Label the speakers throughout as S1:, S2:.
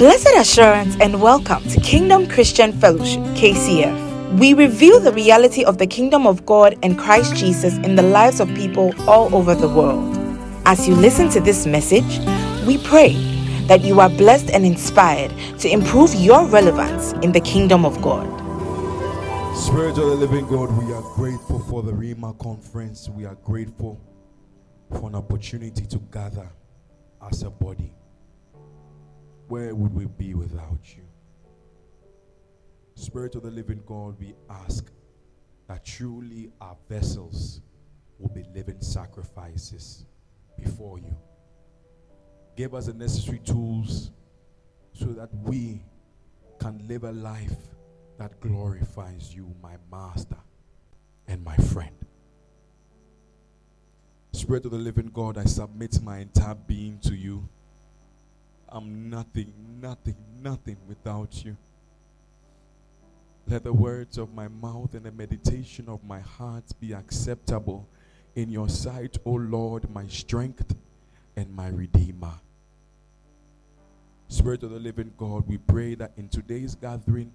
S1: Blessed assurance and welcome to Kingdom Christian Fellowship, KCF. We reveal the reality of the kingdom of God and Christ Jesus in the lives of people all over the world. As you listen to this message, we pray that you are blessed and inspired to improve your relevance in the kingdom of God.
S2: Spirit of the living God, we are grateful for the Rhema conference. We are grateful for an opportunity to gather as a body. Where would we be without you? Spirit of the living God, we ask that truly our vessels will be living sacrifices before you. Give us the necessary tools so that we can live a life that glorifies you, my master and my friend. Spirit of the living God, I submit my entire being to you. I'm nothing, nothing, nothing without you. Let the words of my mouth and the meditation of my heart be acceptable in your sight, O Lord, my strength and my redeemer. Spirit of the living God, we pray that in today's gathering,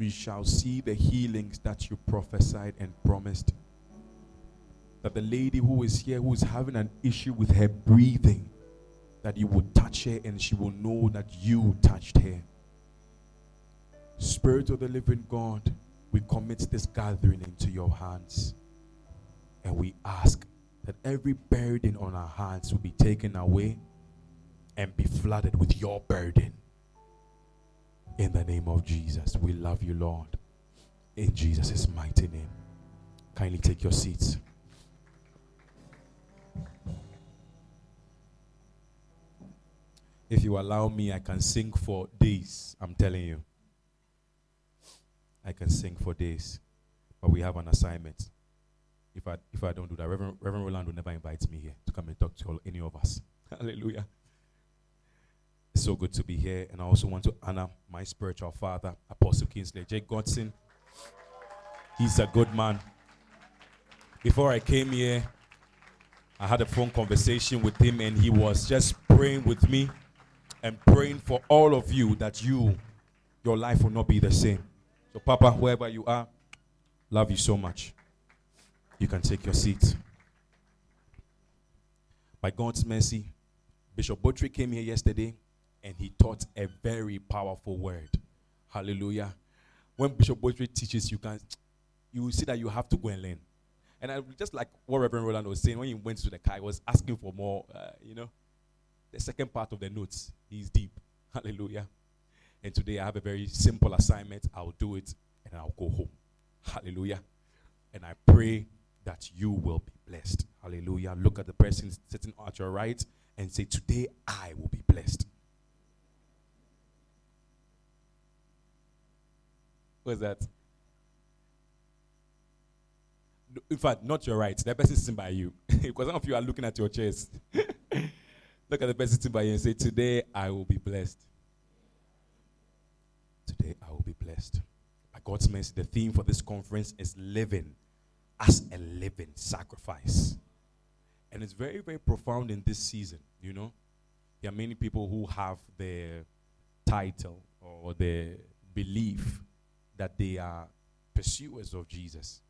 S2: we shall see the healings that you prophesied and promised. That the lady who is here, who is having an issue with her breathing, that you would touch her and she will know that you touched her. Spirit of the living God, we commit this gathering into your hands. And we ask that every burden on our hearts will be taken away and be flooded with your burden. In the name of Jesus, we love you, Lord. In Jesus' mighty name. Kindly take your seats. If you allow me, I can sing for days. I'm telling you. I can sing for days. But we have an assignment. If I if I don't do that, Reverend, Reverend Roland will never invite me here to come and talk to all, any of us. Hallelujah. It's so good to be here. And I also want to honor my spiritual father, Apostle Kingsley J. Godson. He's a good man. Before I came here, I had a phone conversation with him, and he was just praying with me and praying for all of you that you, your life will not be the same. So, Papa, wherever you are, love you so much. You can take your seat. By God's mercy, Bishop Botry came here yesterday and he taught a very powerful word. Hallelujah. When Bishop Botry teaches, you can you will see that you have to go and learn. And I just like what Reverend Roland was saying when he went to the car, he was asking for more, uh, you know, the second part of the notes. He's deep. Hallelujah. And today I have a very simple assignment. I'll do it and I'll go home. Hallelujah. And I pray that you will be blessed. Hallelujah. Look at the person sitting at your right and say, Today I will be blessed. What's that? In fact, not your right. The person sitting by you. because some of you are looking at your chest. Look at the person sitting by you and say, Today I will be blessed. Today I will be blessed. By God's mercy, the theme for this conference is living as a living sacrifice. And it's very, very profound in this season, you know. There are many people who have the title or the belief that they are pursuers of Jesus.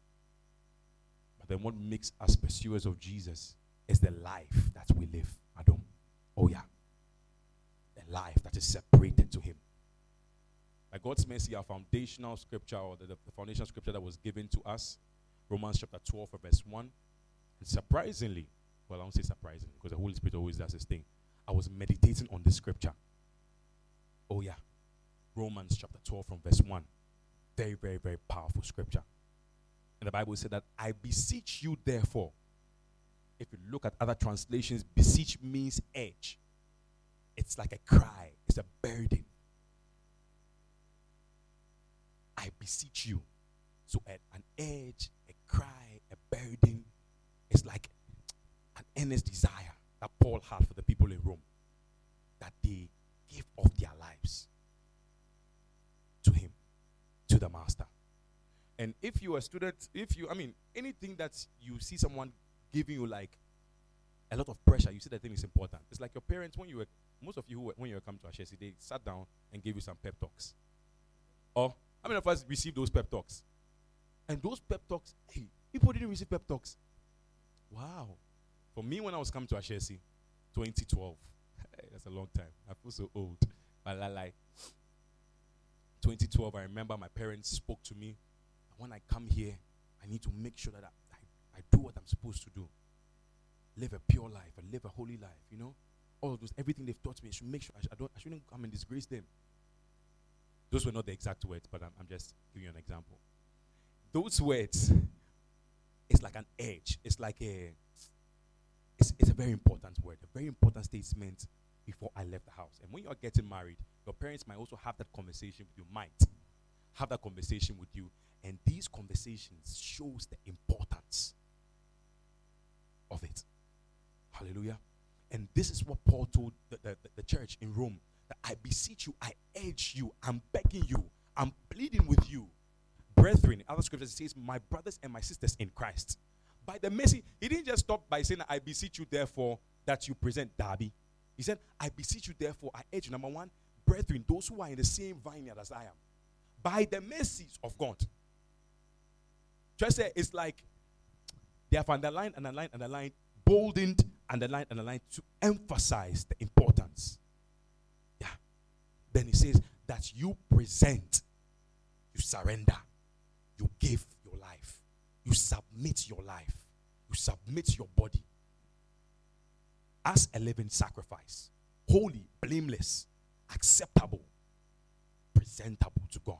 S2: But then what makes us pursuers of Jesus is the life that we live. Oh, yeah. A life that is separated to Him. By God's mercy, our foundational scripture, or the, the foundational scripture that was given to us, Romans chapter 12, verse 1. And surprisingly, well, I won't say surprisingly, because the Holy Spirit always does his thing. I was meditating on this scripture. Oh, yeah. Romans chapter 12, from verse 1. Very, very, very powerful scripture. And the Bible said that I beseech you, therefore. If you look at other translations, beseech means edge. It's like a cry, it's a burden. I beseech you. So, an edge, a cry, a burden is like an earnest desire that Paul had for the people in Rome that they give of their lives to him, to the master. And if you are a student, if you, I mean, anything that you see someone giving you like a lot of pressure, you see that thing is important. It's like your parents when you were most of you who, when you were come to Ashesi, they sat down and gave you some pep talks. Or how many of us received those pep talks? And those pep talks, hey, people didn't receive pep talks. Wow. For me, when I was coming to Ashesi, 2012, hey, that's a long time. I feel so old. But I like 2012, I remember my parents spoke to me. When I come here, I need to make sure that I, I, I do what I'm supposed to do. Live a pure life and live a holy life, you know? All of those, everything they've taught me, I should make sure I, sh- I don't, I shouldn't come and disgrace them. Those were not the exact words, but I'm, I'm just giving you an example. Those words, it's like an edge. It's like a, it's, it's a very important word, a very important statement before I left the house. And when you are getting married, your parents might also have that conversation with you, might have that conversation with you. And these conversations shows the importance of it. Hallelujah. And this is what Paul told the, the, the church in Rome that I beseech you, I urge you, I'm begging you, I'm pleading with you. Brethren, other scriptures it says, My brothers and my sisters in Christ. By the mercy, he didn't just stop by saying, I beseech you, therefore, that you present Darby. He said, I beseech you, therefore, I urge you, number one, brethren, those who are in the same vineyard as I am, by the mercies of God. Just say it's like they have underlined, underlined, underlined, boldened, underlined, underlined to emphasize the importance. Yeah. Then he says that you present, you surrender, you give your life, you submit your life, you submit your body as a living sacrifice, holy, blameless, acceptable, presentable to God,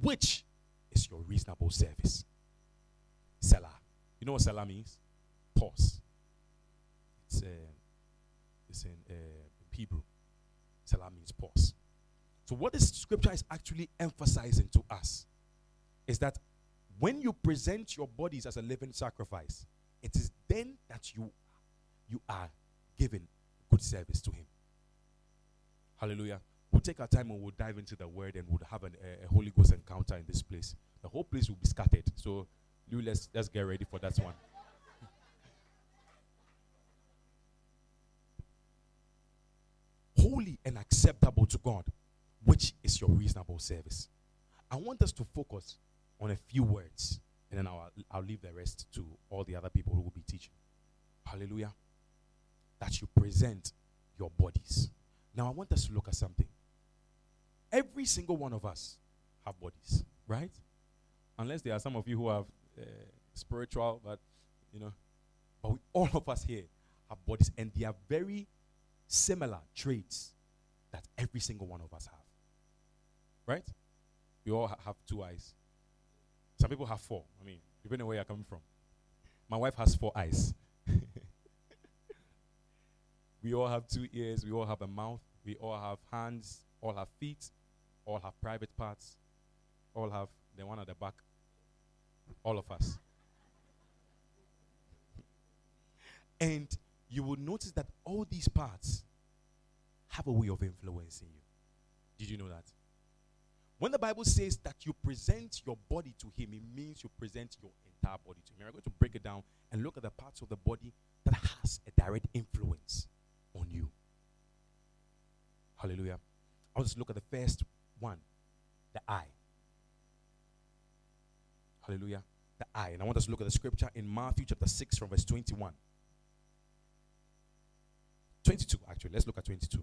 S2: which is your reasonable service. Selah. You know what Selah means? Pause. It's, uh, it's in uh, Hebrew. Selah means pause. So, what this scripture is actually emphasizing to us is that when you present your bodies as a living sacrifice, it is then that you, you are giving good service to Him. Hallelujah. We'll take our time and we'll dive into the word and we'll have an, a, a Holy Ghost encounter in this place. The whole place will be scattered. So, let's let's get ready for that one. Holy and acceptable to God, which is your reasonable service. I want us to focus on a few words, and then I'll, I'll leave the rest to all the other people who will be teaching. Hallelujah. That you present your bodies. Now, I want us to look at something. Every single one of us have bodies, right? Unless there are some of you who have uh, spiritual, but you know, but we, all of us here have bodies, and they are very similar traits that every single one of us have. Right? We all ha- have two eyes. Some people have four. I mean, depending on where you're coming from. My wife has four eyes. we all have two ears. We all have a mouth. We all have hands. All have feet. All have private parts. All have the one at the back. All of us. and you will notice that all these parts have a way of influencing you. Did you know that? When the Bible says that you present your body to Him, it means you present your entire body to Him. We're going to break it down and look at the parts of the body that has a direct influence on you. Hallelujah. I'll just look at the first one the eye. Hallelujah. The eye. And I want us to look at the scripture in Matthew chapter 6 from verse 21. 22, actually. Let's look at 22.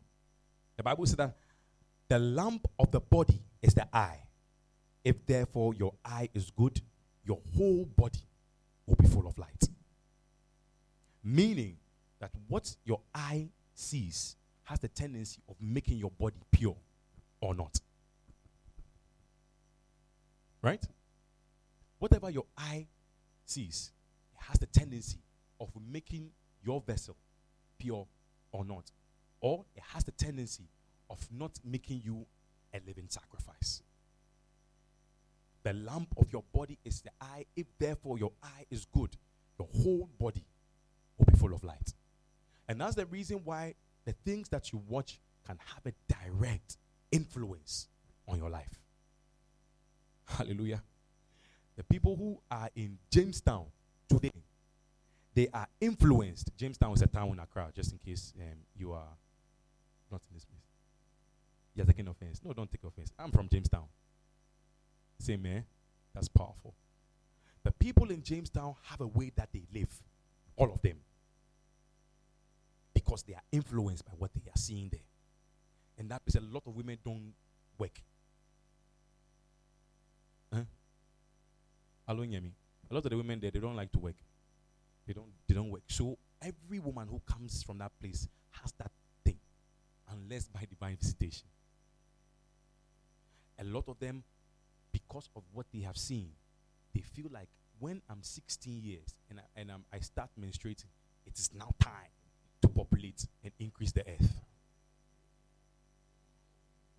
S2: The Bible says that the lamp of the body is the eye. If therefore your eye is good, your whole body will be full of light. Meaning that what your eye sees has the tendency of making your body pure or not. Right? Whatever your eye sees, it has the tendency of making your vessel pure or not. Or it has the tendency of not making you a living sacrifice. The lamp of your body is the eye. If therefore your eye is good, your whole body will be full of light. And that's the reason why the things that you watch can have a direct influence on your life. Hallelujah. The people who are in Jamestown today, they are influenced. Jamestown is a town in Accra, just in case um, you are Not in this place. You're taking offense. No, don't take offense. I'm from Jamestown. Same, man. That's powerful. The people in Jamestown have a way that they live. All of them. Because they are influenced by what they are seeing there. And that is a lot of women don't work. Huh? Hello, me. A lot of the women there, they don't like to work. They don't they don't work. So every woman who comes from that place has that thing. Unless by divine visitation. A lot of them, because of what they have seen, they feel like when I'm 16 years and I, and I'm, I start menstruating, it is now time to populate and increase the earth.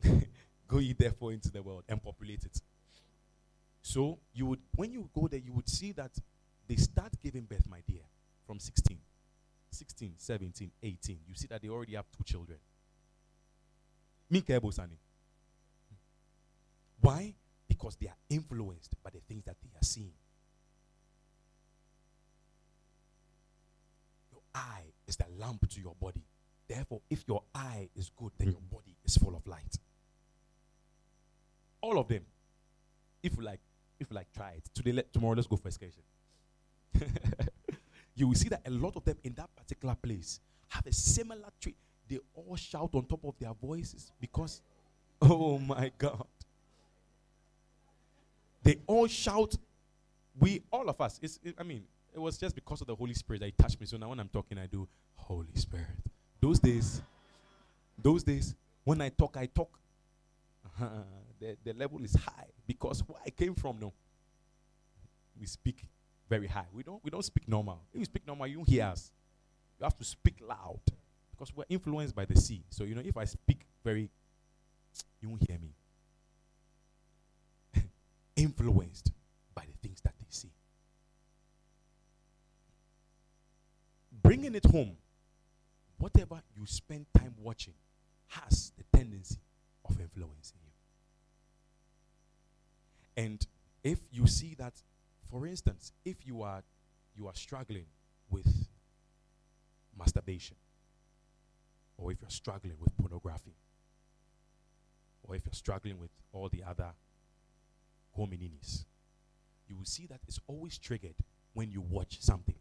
S2: go ye therefore into the world and populate it. So you would, when you go there, you would see that they start giving birth, my dear, from 16, 16, 17, 18. You see that they already have two children. Why? Because they are influenced by the things that they are seeing. Your eye is the lamp to your body. Therefore, if your eye is good, then your body is full of light. All of them. If you like, if you like, try it. Today, let, tomorrow, let's go for excursion. you will see that a lot of them in that particular place have a similar trait. They all shout on top of their voices because, oh my God. They all shout. We, all of us, it's, it, I mean, it was just because of the Holy Spirit that He touched me. So now when I'm talking, I do Holy Spirit. Those days, those days, when I talk, I talk. Uh, the, the level is high because where I came from, no. We speak very high. We don't we don't speak normal. If you speak normal, you don't hear us. You have to speak loud because we're influenced by the sea. So you know, if I speak very, you won't hear me. influenced by the things that they see. Bringing it home, whatever you spend time watching has the tendency of influencing you. And if you see that for instance, if you are you are struggling with masturbation, or if you're struggling with pornography, or if you're struggling with all the other homininis, you will see that it's always triggered when you watch something.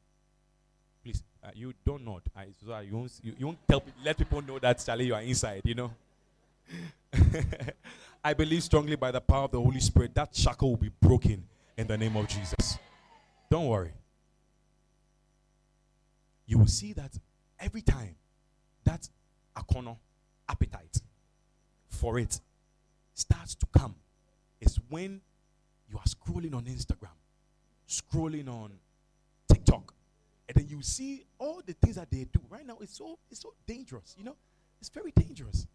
S2: Please, uh, you don't know. I, so you, won't, you, you won't tell, let people know that, Charlie, you are inside, you know. I believe strongly by the power of the Holy Spirit that shackle will be broken in the name of Jesus. Don't worry. You will see that every time that akono appetite for it starts to come is when you are scrolling on Instagram, scrolling on TikTok, and then you see all the things that they do right now. It's so it's so dangerous, you know. It's very dangerous.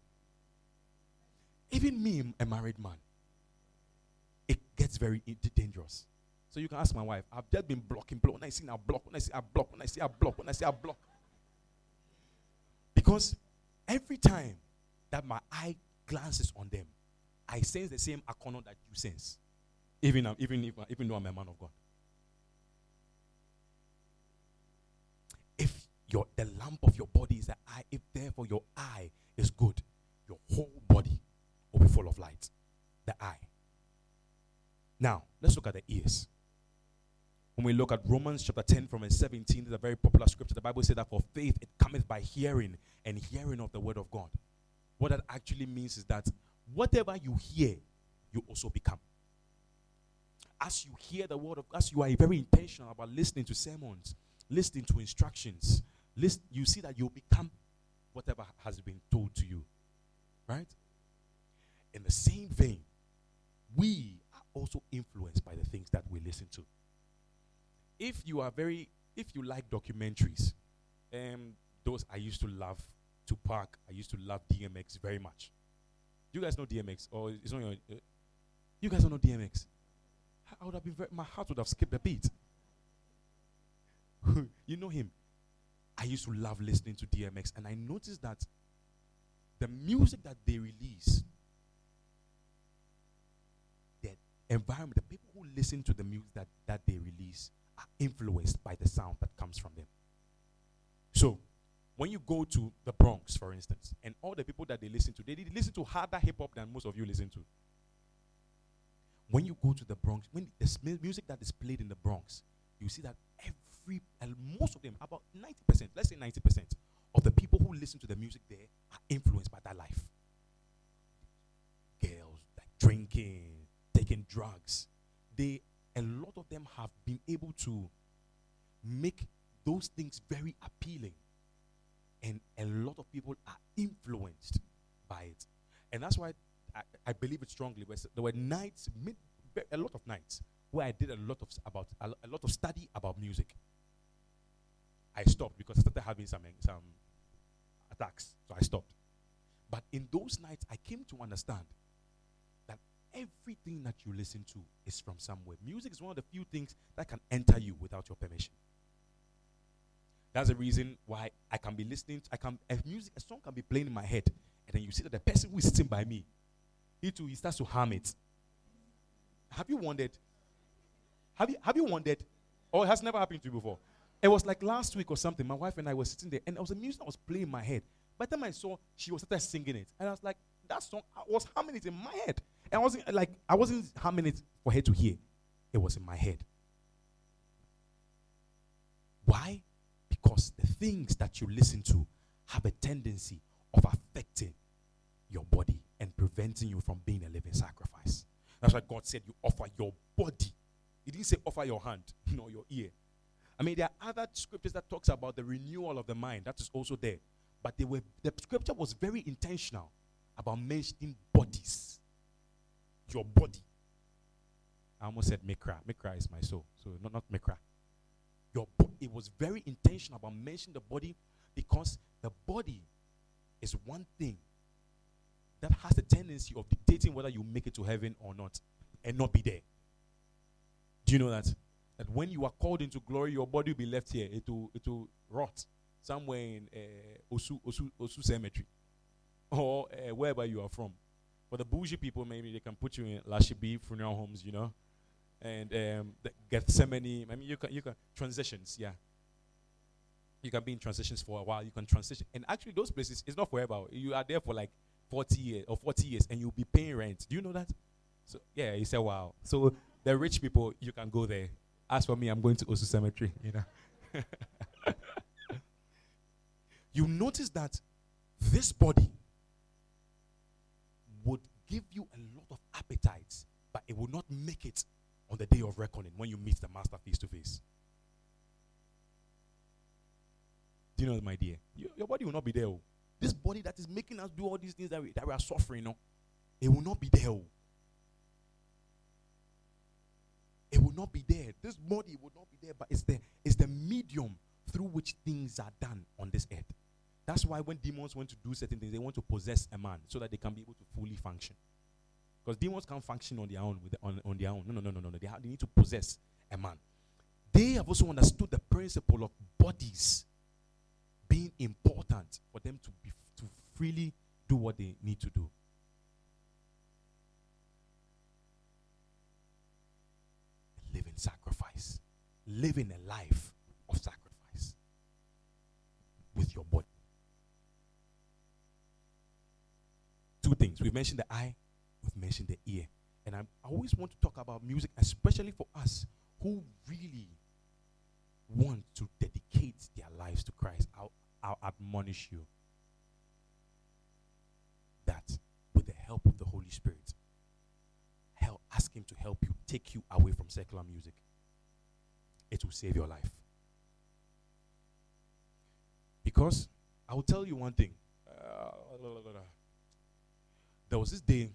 S2: Even me, a married man, it gets very dangerous. So you can ask my wife. I've just been blocking. Block. When I see I block. When I see I block. When I see I block. When I see I block. Because every time that my eye glances on them, I sense the same akono that you sense. Even, uh, even, if, uh, even though I'm a man of God. If your the lamp of your body is the eye, if therefore your eye is good, your whole body will be full of light. The eye. Now, let's look at the ears. When we look at Romans chapter 10 from verse 17, it's a very popular scripture. The Bible says that for faith it cometh by hearing, and hearing of the word of God. What that actually means is that whatever you hear, you also become. As you hear the word of as you are very intentional about listening to sermons, listening to instructions, you see that you become whatever has been told to you. Right? In the same vein, we are also influenced by the things that we listen to. If you are very, if you like documentaries, um, those I used to love Tupac, I used to love DMX very much. You guys know DMX? Or it's not your, uh, you guys don't know DMX? I would have been very, my heart would have skipped a beat. you know him. I used to love listening to DMX, and I noticed that the music that they release environment, the people who listen to the music that, that they release are influenced by the sound that comes from them. So, when you go to the Bronx, for instance, and all the people that they listen to, they, listen to harder hip hop than most of you listen to. When you go to the Bronx, when the music that is played in the Bronx, you see that every most of them, about 90%, let's say 90% of the people who listen to the music there are influenced by that life. Girls like drinking, taking drugs. They a lot of them have been able to make those things very appealing. And a lot of people are influenced by it. And that's why I, I believe it strongly. There were nights, a lot of nights, where I did a lot of about a, a lot of study about music. I stopped because I started having some some attacks, so I stopped. But in those nights, I came to understand everything that you listen to is from somewhere. Music is one of the few things that can enter you without your permission. That's the reason why I can be listening. To, I can a music, a song can be playing in my head, and then you see that the person who is sitting by me, he too, he starts to hum it. Have you wondered? Have you have you wondered? Or it has never happened to you before? It was like last week or something. My wife and I were sitting there, and there was a music that was playing in my head. By the time I saw, she was started singing it, and I was like, "That song." I was humming it in my head, and I wasn't like I wasn't humming it for her to hear. It was in my head. Why? Because the things that you listen to have a tendency of affecting your body and preventing you from being a living sacrifice. That's why God said you offer your body. He didn't say offer your hand, nor your ear. I mean, there are other scriptures that talks about the renewal of the mind. That is also there. But they were the scripture was very intentional about mentioning bodies. Your body. I almost said mikra. Mikra is my soul. So not, not mikra. Your bo- it was very intentional about mentioning the body because the body is one thing that has a tendency of dictating whether you make it to heaven or not and not be there. Do you know that? That when you are called into glory, your body will be left here. It will, it will rot somewhere in uh, Osu, Osu, Osu Cemetery or uh, wherever you are from. For the bougie people, maybe they can put you in Lashibi funeral homes, you know, and um, Gethsemane. I mean, you can, you can, transitions, yeah. You can be in transitions for a while. You can transition. And actually, those places, it's not forever. You are there for like 40 years or 40 years and you'll be paying rent. Do you know that? So yeah, he said, wow. So the rich people, you can go there. As for me, I'm going to Osu Cemetery, you know. you notice that this body give you a lot of appetites, but it will not make it on the day of reckoning when you meet the master face to face. Do you know, my dear? Your, your body will not be there. Oh. This body that is making us do all these things that we, that we are suffering, no, it will not be there. Oh. It will not be there. This body will not be there, but it's the it's the medium through which things are done on this earth. That's why when demons want to do certain things, they want to possess a man so that they can be able to fully function. Because demons can't function on their own the, on, on their own. No, no, no, no, no. They, have, they need to possess a man. They have also understood the principle of bodies being important for them to be to freely do what they need to do. Living sacrifice. Living a life of sacrifice with your body. Two things. We've mentioned the eye, we've mentioned the ear. And I always want to talk about music, especially for us who really want to dedicate their lives to Christ. I'll, I'll admonish you that with the help of the Holy Spirit, help, ask Him to help you take you away from secular music. It will save your life. Because I will tell you one thing. Uh, there was this day,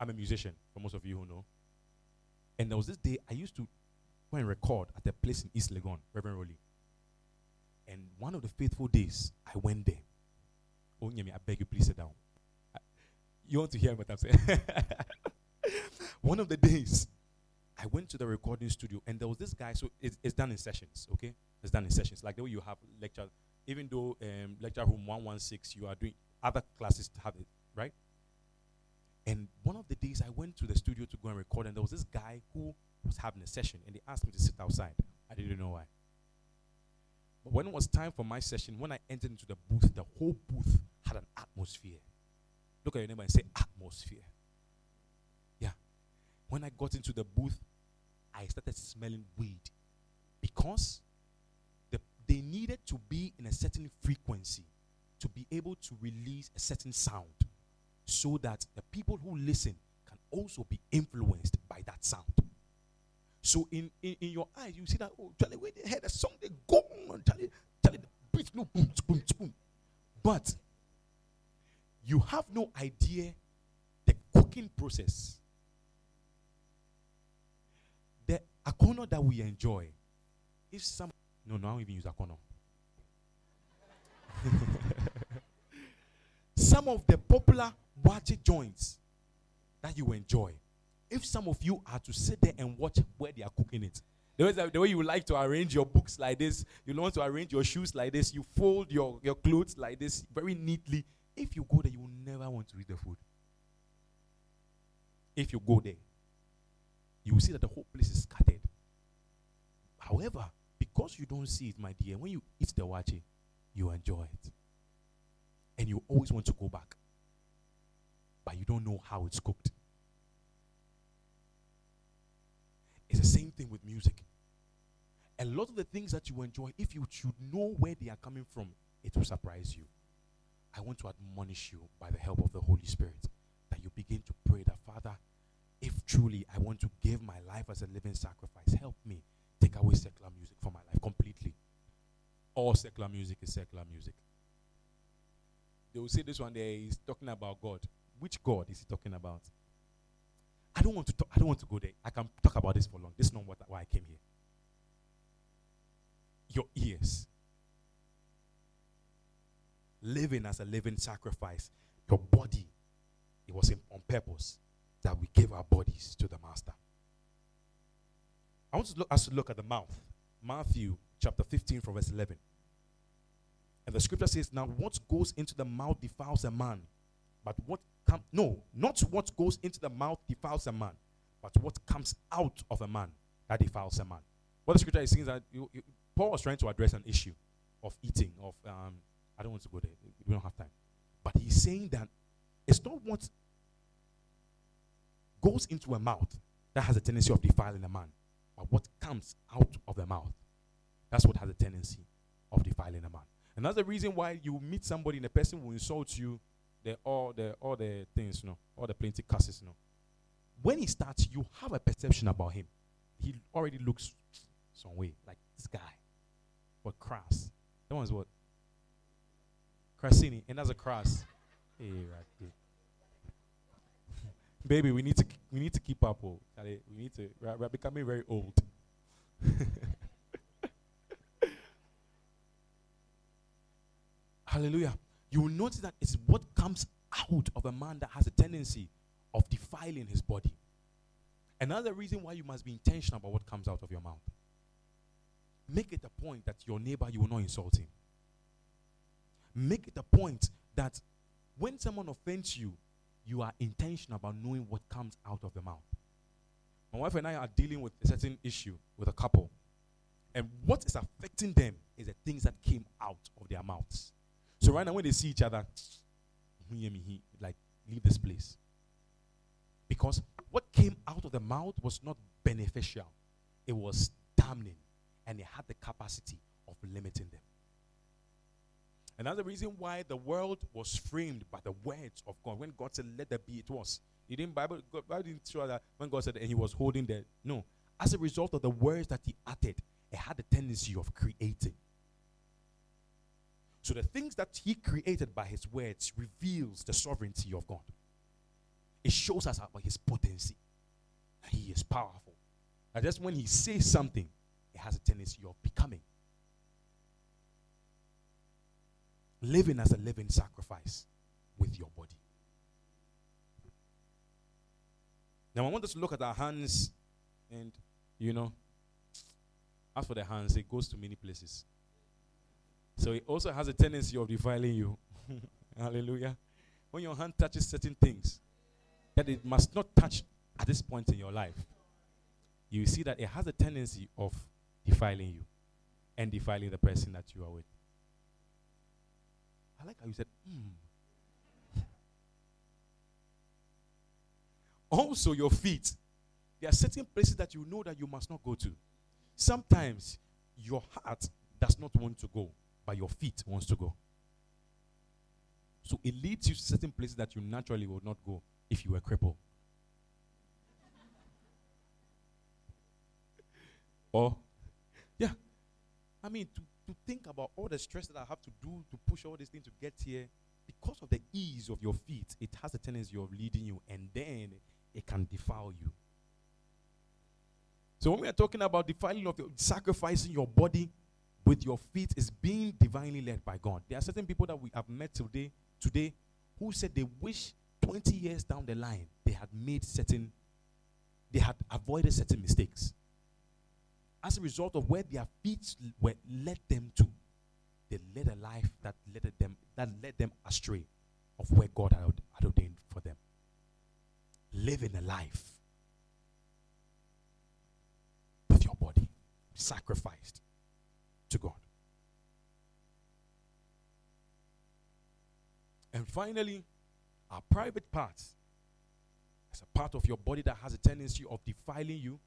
S2: I'm a musician, for most of you who know. And there was this day I used to go and record at a place in East Legon, Reverend Rowley. And one of the faithful days, I went there. Oh, yeah, me. I beg you, please sit down. You want to hear what I'm saying? one of the days, I went to the recording studio, and there was this guy. So it's, it's done in sessions, okay? It's done in sessions, like the way you have lecture. Even though um, lecture room 116, you are doing other classes to have it, right? And one of the days, I went to the studio to go and record, and there was this guy who was having a session, and they asked me to sit outside. I didn't know why. But when it was time for my session, when I entered into the booth, the whole booth had an atmosphere. Look at your neighbor and say, atmosphere. Yeah. When I got into the booth, I started smelling weed because the, they needed to be in a certain frequency to be able to release a certain sound so that the people who listen can also be influenced by that sound. So in, in, in your eyes, you see that, oh, Charlie, when they heard a song, they go on, Charlie, Charlie, beat, no, boom, boom, boom. But you have no idea the cooking process. The akono that we enjoy, if some, no, no, I don't even use akono. Some of the popular waakye joints that you enjoy, if some of you are to sit there and watch where they are cooking it, the way, the way you like to arrange your books like this, you want to arrange your shoes like this, you fold your, your clothes like this very neatly. If you go there, you will never want to eat the food. If you go there, you will see that the whole place is scattered. However, because you don't see it, my dear, when you eat the waakye, you enjoy it. And you always want to go back. But you don't know how it's cooked. It's the same thing with music. A lot of the things that you enjoy, if you should know where they are coming from, it will surprise you. I want to admonish you by the help of the Holy Spirit that you begin to pray that, Father, if truly I want to give my life as a living sacrifice, help me take away secular music from my life completely. All secular music is secular music. They will say this one day is talking about God. Which God is he talking about? I don't want to talk, I don't want to go there. I can talk about this for long. This is not what, why I came here. Your ears. Living as a living sacrifice. Your body. It was in, on purpose that we gave our bodies to the Master. I want to look, us to look at the mouth. Matthew chapter 15 from verse 11. And the scripture says, Now what goes into the mouth defiles a man, but what comes, no, not what goes into the mouth defiles a man, but what comes out of a man that defiles a man. What the scripture is saying is that you, you, Paul was trying to address an issue of eating, of, um, I don't want to go there, we don't have time. But he's saying that it's not what goes into a mouth that has a tendency of defiling a man, but what comes out of the mouth. That's what has a tendency of defiling a man. And that's the reason why you meet somebody and the person will insult you, the all the all the things, you know, all the plenty curses, you know. When he starts, you have a perception about him. He already looks some way like this guy. But crass. That one's what? Crassini, and that's a cross. Hey, right Baby, we need to we need to keep up. Oh, we need to. We're, we're becoming very old. Hallelujah. You will notice that it's what comes out of a man that has a tendency of defiling his body. Another reason why you must be intentional about what comes out of your mouth. Make it a point that your neighbor, you will not insult him. Make it a point that when someone offends you, you are intentional about knowing what comes out of the mouth. My wife and I are dealing with a certain issue with a couple. And what is affecting them is the things that came out of their mouths. So right now, when they see each other, like leave this place. Because what came out of the mouth was not beneficial, it was damning, and it had the capacity of limiting them. Another reason why the world was framed by the words of God. When God said, "Let there be," it was. He didn't Bible. God, Bible didn't show that when God said, and He was holding there. No, as a result of the words that He uttered, it had the tendency of creating. So the things that he created by his words reveals the sovereignty of God. It shows us about his potency. That he is powerful. And just when he says something, it has a tendency of becoming. Living as a living sacrifice with your body. Now I want us to look at our hands and you know, as for the hands, it goes to many places. So it also has a tendency of defiling you. Hallelujah. When your hand touches certain things that it must not touch at this point in your life, you see that it has a tendency of defiling you. and defiling the person that you are with. I like how you said, mm. also, your feet. There are certain places that you know that you must not go to. Sometimes your heart does not want to go, but your feet wants to go. So it leads you to certain places that you naturally would not go if you were crippled. or, yeah. I mean, to, to think about all the stress that I have to do to push all these things to get here, because of the ease of your feet, it has a tendency of leading you, and then it can defile you. So when we are talking about defiling of your, sacrificing your body with your feet is being divinely led by God. There are certain people that we have met today, today, who said they wish 20 years down the line they had made certain, they had avoided certain mistakes. As a result of where their feet were led them to, they led a life that led them that led them astray of where God had, had ordained for them. Living a life with your body sacrificed to God. And finally, our private parts, as a part of your body that has a tendency of defiling you.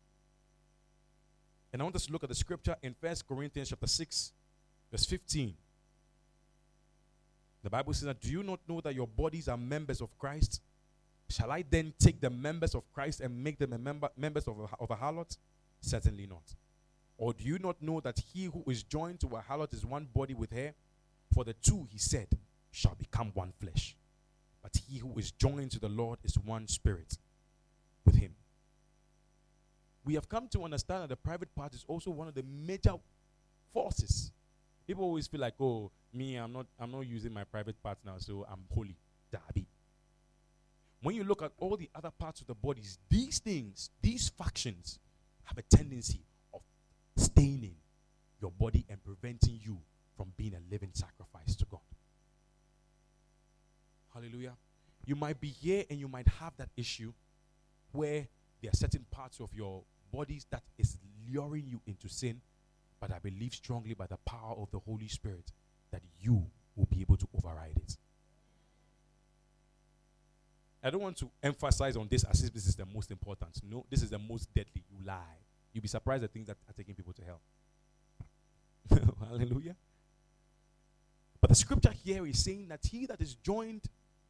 S2: And I want us to look at the scripture in First Corinthians chapter 6, verse 15. The Bible says that, Do you not know that your bodies are members of Christ? Shall I then take the members of Christ and make them a member, members of a, of a harlot? Certainly not. Or do you not know that he who is joined to a harlot is one body with her? For the two, he said, shall become one flesh. But he who is joined to the Lord is one spirit with him. We have come to understand that the private part is also one of the major forces. People always feel like, oh, me, I'm not, I'm not using my private part now, so I'm holy. Dabi. When you look at all the other parts of the bodies, these things, these factions, have a tendency staining your body and preventing you from being a living sacrifice to God. Hallelujah. You might be here and you might have that issue where there are certain parts of your bodies that is luring you into sin, but I believe strongly by the power of the Holy Spirit that you will be able to override it. I don't want to emphasize on this as if this is the most important. No, this is the most deadly. You lie. You'll be surprised at things that are taking people to hell. Hallelujah. But the scripture here is saying that he that is joined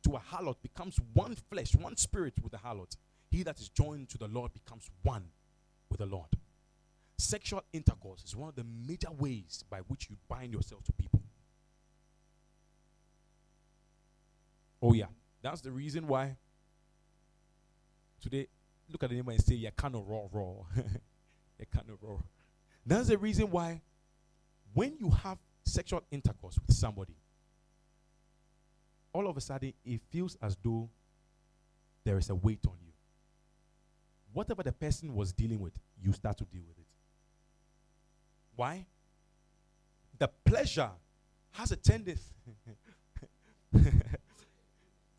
S2: to a harlot becomes one flesh, one spirit with the harlot. He that is joined to the Lord becomes one with the Lord. Sexual intercourse is one of the major ways by which you bind yourself to people. Oh, yeah. That's the reason why today, look at the neighbor and say, Yeah, kind of raw, raw. a kind of raw. That's the reason why when you have sexual intercourse with somebody, all of a sudden it feels as though there is a weight on you. Whatever the person was dealing with, you start to deal with it. Why? The pleasure has a tendency.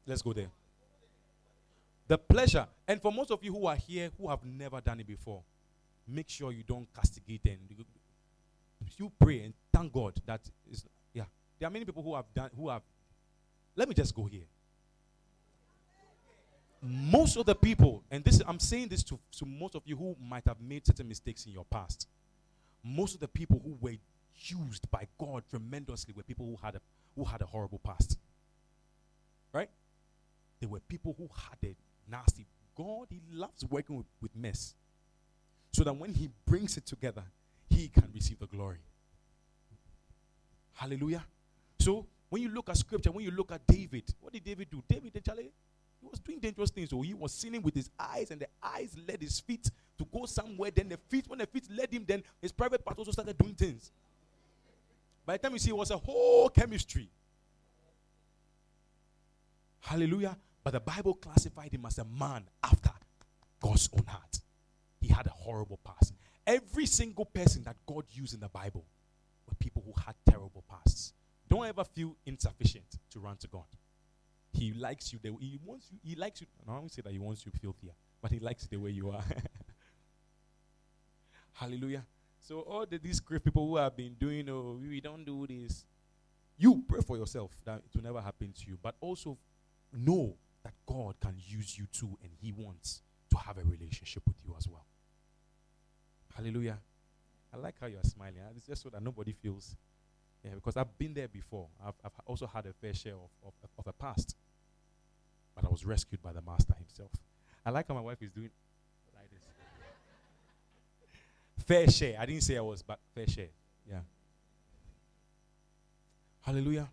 S2: Let's go there. The pleasure, and for most of you who are here who have never done it before, make sure you don't castigate them. You pray and thank God that is yeah. There are many people who have done who have let me just go here. Most of the people, and this I'm saying this to, to most of you who might have made certain mistakes in your past. Most of the people who were used by God tremendously were people who had a who had a horrible past. Right? They were people who had a nasty. God, He loves working with, with mess so that when he brings it together, he can receive the glory. Hallelujah. So when you look at scripture, when you look at David, what did David do? David actually he was doing dangerous things. So he was sinning with his eyes, and the eyes led his feet to go somewhere. Then the feet, when the feet led him, then his private part also started doing things. By the time you see, it was a whole chemistry. Hallelujah. But the Bible classified him as a man after God's own heart he had a horrible past. Every single person that God used in the Bible were people who had terrible pasts. Don't ever feel insufficient to run to God. He likes you. The, he wants you. He likes you. No, I won't say that he wants you filthier, but he likes the way you are. Hallelujah. So all the, these great people who have been doing, oh, we don't do this. You pray for yourself that it will never happen to you, but also know that God can use you too, and He wants to have a relationship with you as well. Hallelujah. I like how you are smiling. It's just so that nobody feels. Yeah, because I've been there before. I've, I've also had a fair share of, of, of a past. But I was rescued by the Master Himself. I like how my wife is doing like this. fair share. I didn't say I was, but fair share. Yeah. Hallelujah.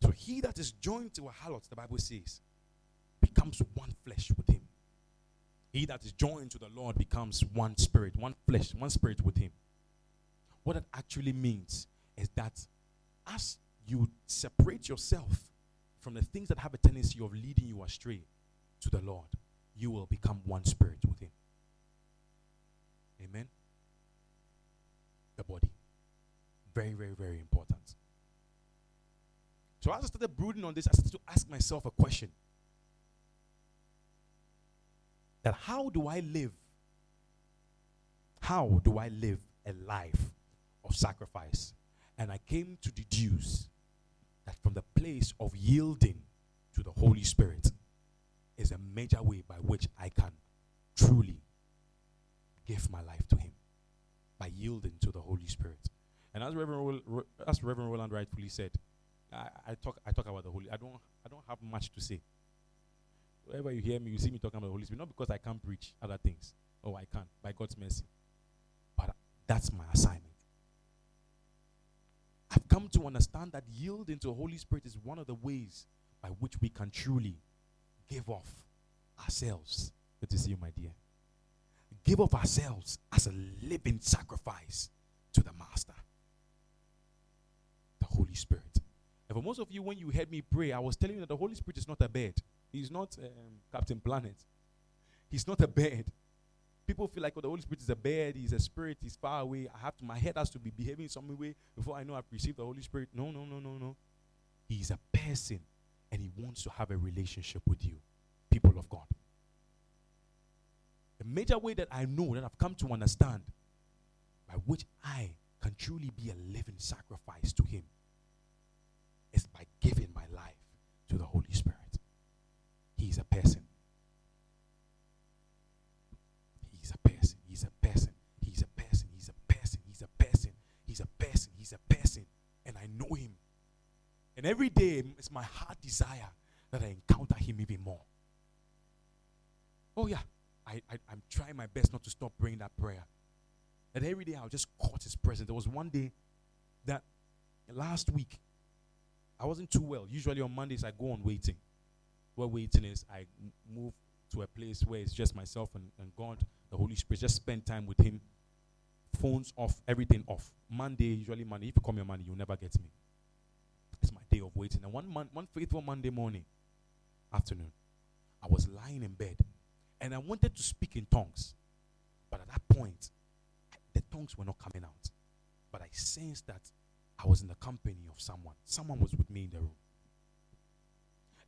S2: So he that is joined to a harlot, the Bible says, becomes one flesh with him. He that is joined to the Lord becomes one spirit, one flesh, one spirit with him. What that actually means is that as you separate yourself from the things that have a tendency of leading you astray to the Lord, you will become one spirit with him. Amen. The body. Very, very, very important. So as I started brooding on this, I started to ask myself a question that how do I live? How do I live a life of sacrifice? And I came to deduce that from the place of yielding to the Holy Spirit is a major way by which I can truly give my life to Him by yielding to the Holy Spirit. And as Reverend, as Reverend Roland rightfully said, I, I, talk I talk about the Holy. I don't I don't have much to say. Wherever you hear me, you see me talking about the Holy Spirit, not because I can't preach other things. Oh, I can by God's mercy. But that's my assignment. I've come to understand that yielding to the Holy Spirit is one of the ways by which we can truly give off ourselves. Good to see you, my dear. Give off ourselves as a living sacrifice to the Master, the Holy Spirit. And for most of you, when you heard me pray, I was telling you that the Holy Spirit is not a bed. He's not um, Captain Planet. He's not a bed. People feel like, oh, the Holy Spirit is a bed, he's a spirit, he's far away. I have to, my head has to be behaving some way before I know I've received the Holy Spirit. No, no, no, no, no. He's a person and he wants to have a relationship with you, people of God. The major way that I know that I've come to understand by which I can truly be a living sacrifice to him is by giving my life to the Holy Spirit. He is a person. He's a person. He's a person. He's a person. He's a person. He's a person. He's a person. He's a person. And I know him. And every day it's my heart desire that I encounter him even more. Oh yeah. I, I, am trying my best not to stop praying that prayer. That every day I'll just court his presence. There was one day that last week I wasn't too well. Usually on Mondays I go on waiting. What waiting is I move to a place where it's just myself and, and God, the Holy Spirit, just spend time with Him. Phones off, everything off. Monday, usually Monday. If you call me on Monday, you'll never get me. It's my day of waiting. And one one faithful Monday morning, afternoon, I was lying in bed and I wanted to speak in tongues. But at that point, the tongues were not coming out. But I sensed that I was in the company of someone. Someone was with me in the room.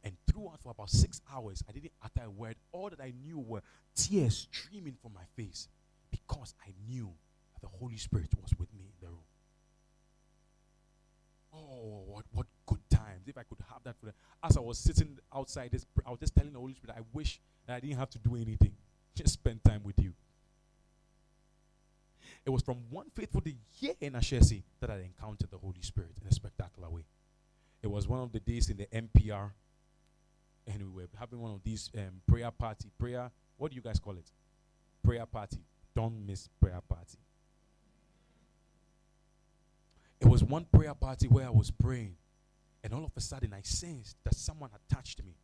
S2: And throughout for about six hours, I didn't utter a word. All that I knew were tears streaming from my face because I knew that the Holy Spirit was with me in the room. Oh, what, what good times. If I could have that for them. As I was sitting outside this, I was just telling the Holy Spirit, I wish that I didn't have to do anything. Just spend time with you. It was from one faithful day here in Ashesi that I encountered the Holy Spirit in a spectacular way. It was one of the days in the MPR, and we were having one of these um, prayer party. Prayer, what do you guys call it? Prayer party. Don't miss prayer party. It was one prayer party where I was praying, and all of a sudden I sensed that someone had touched me.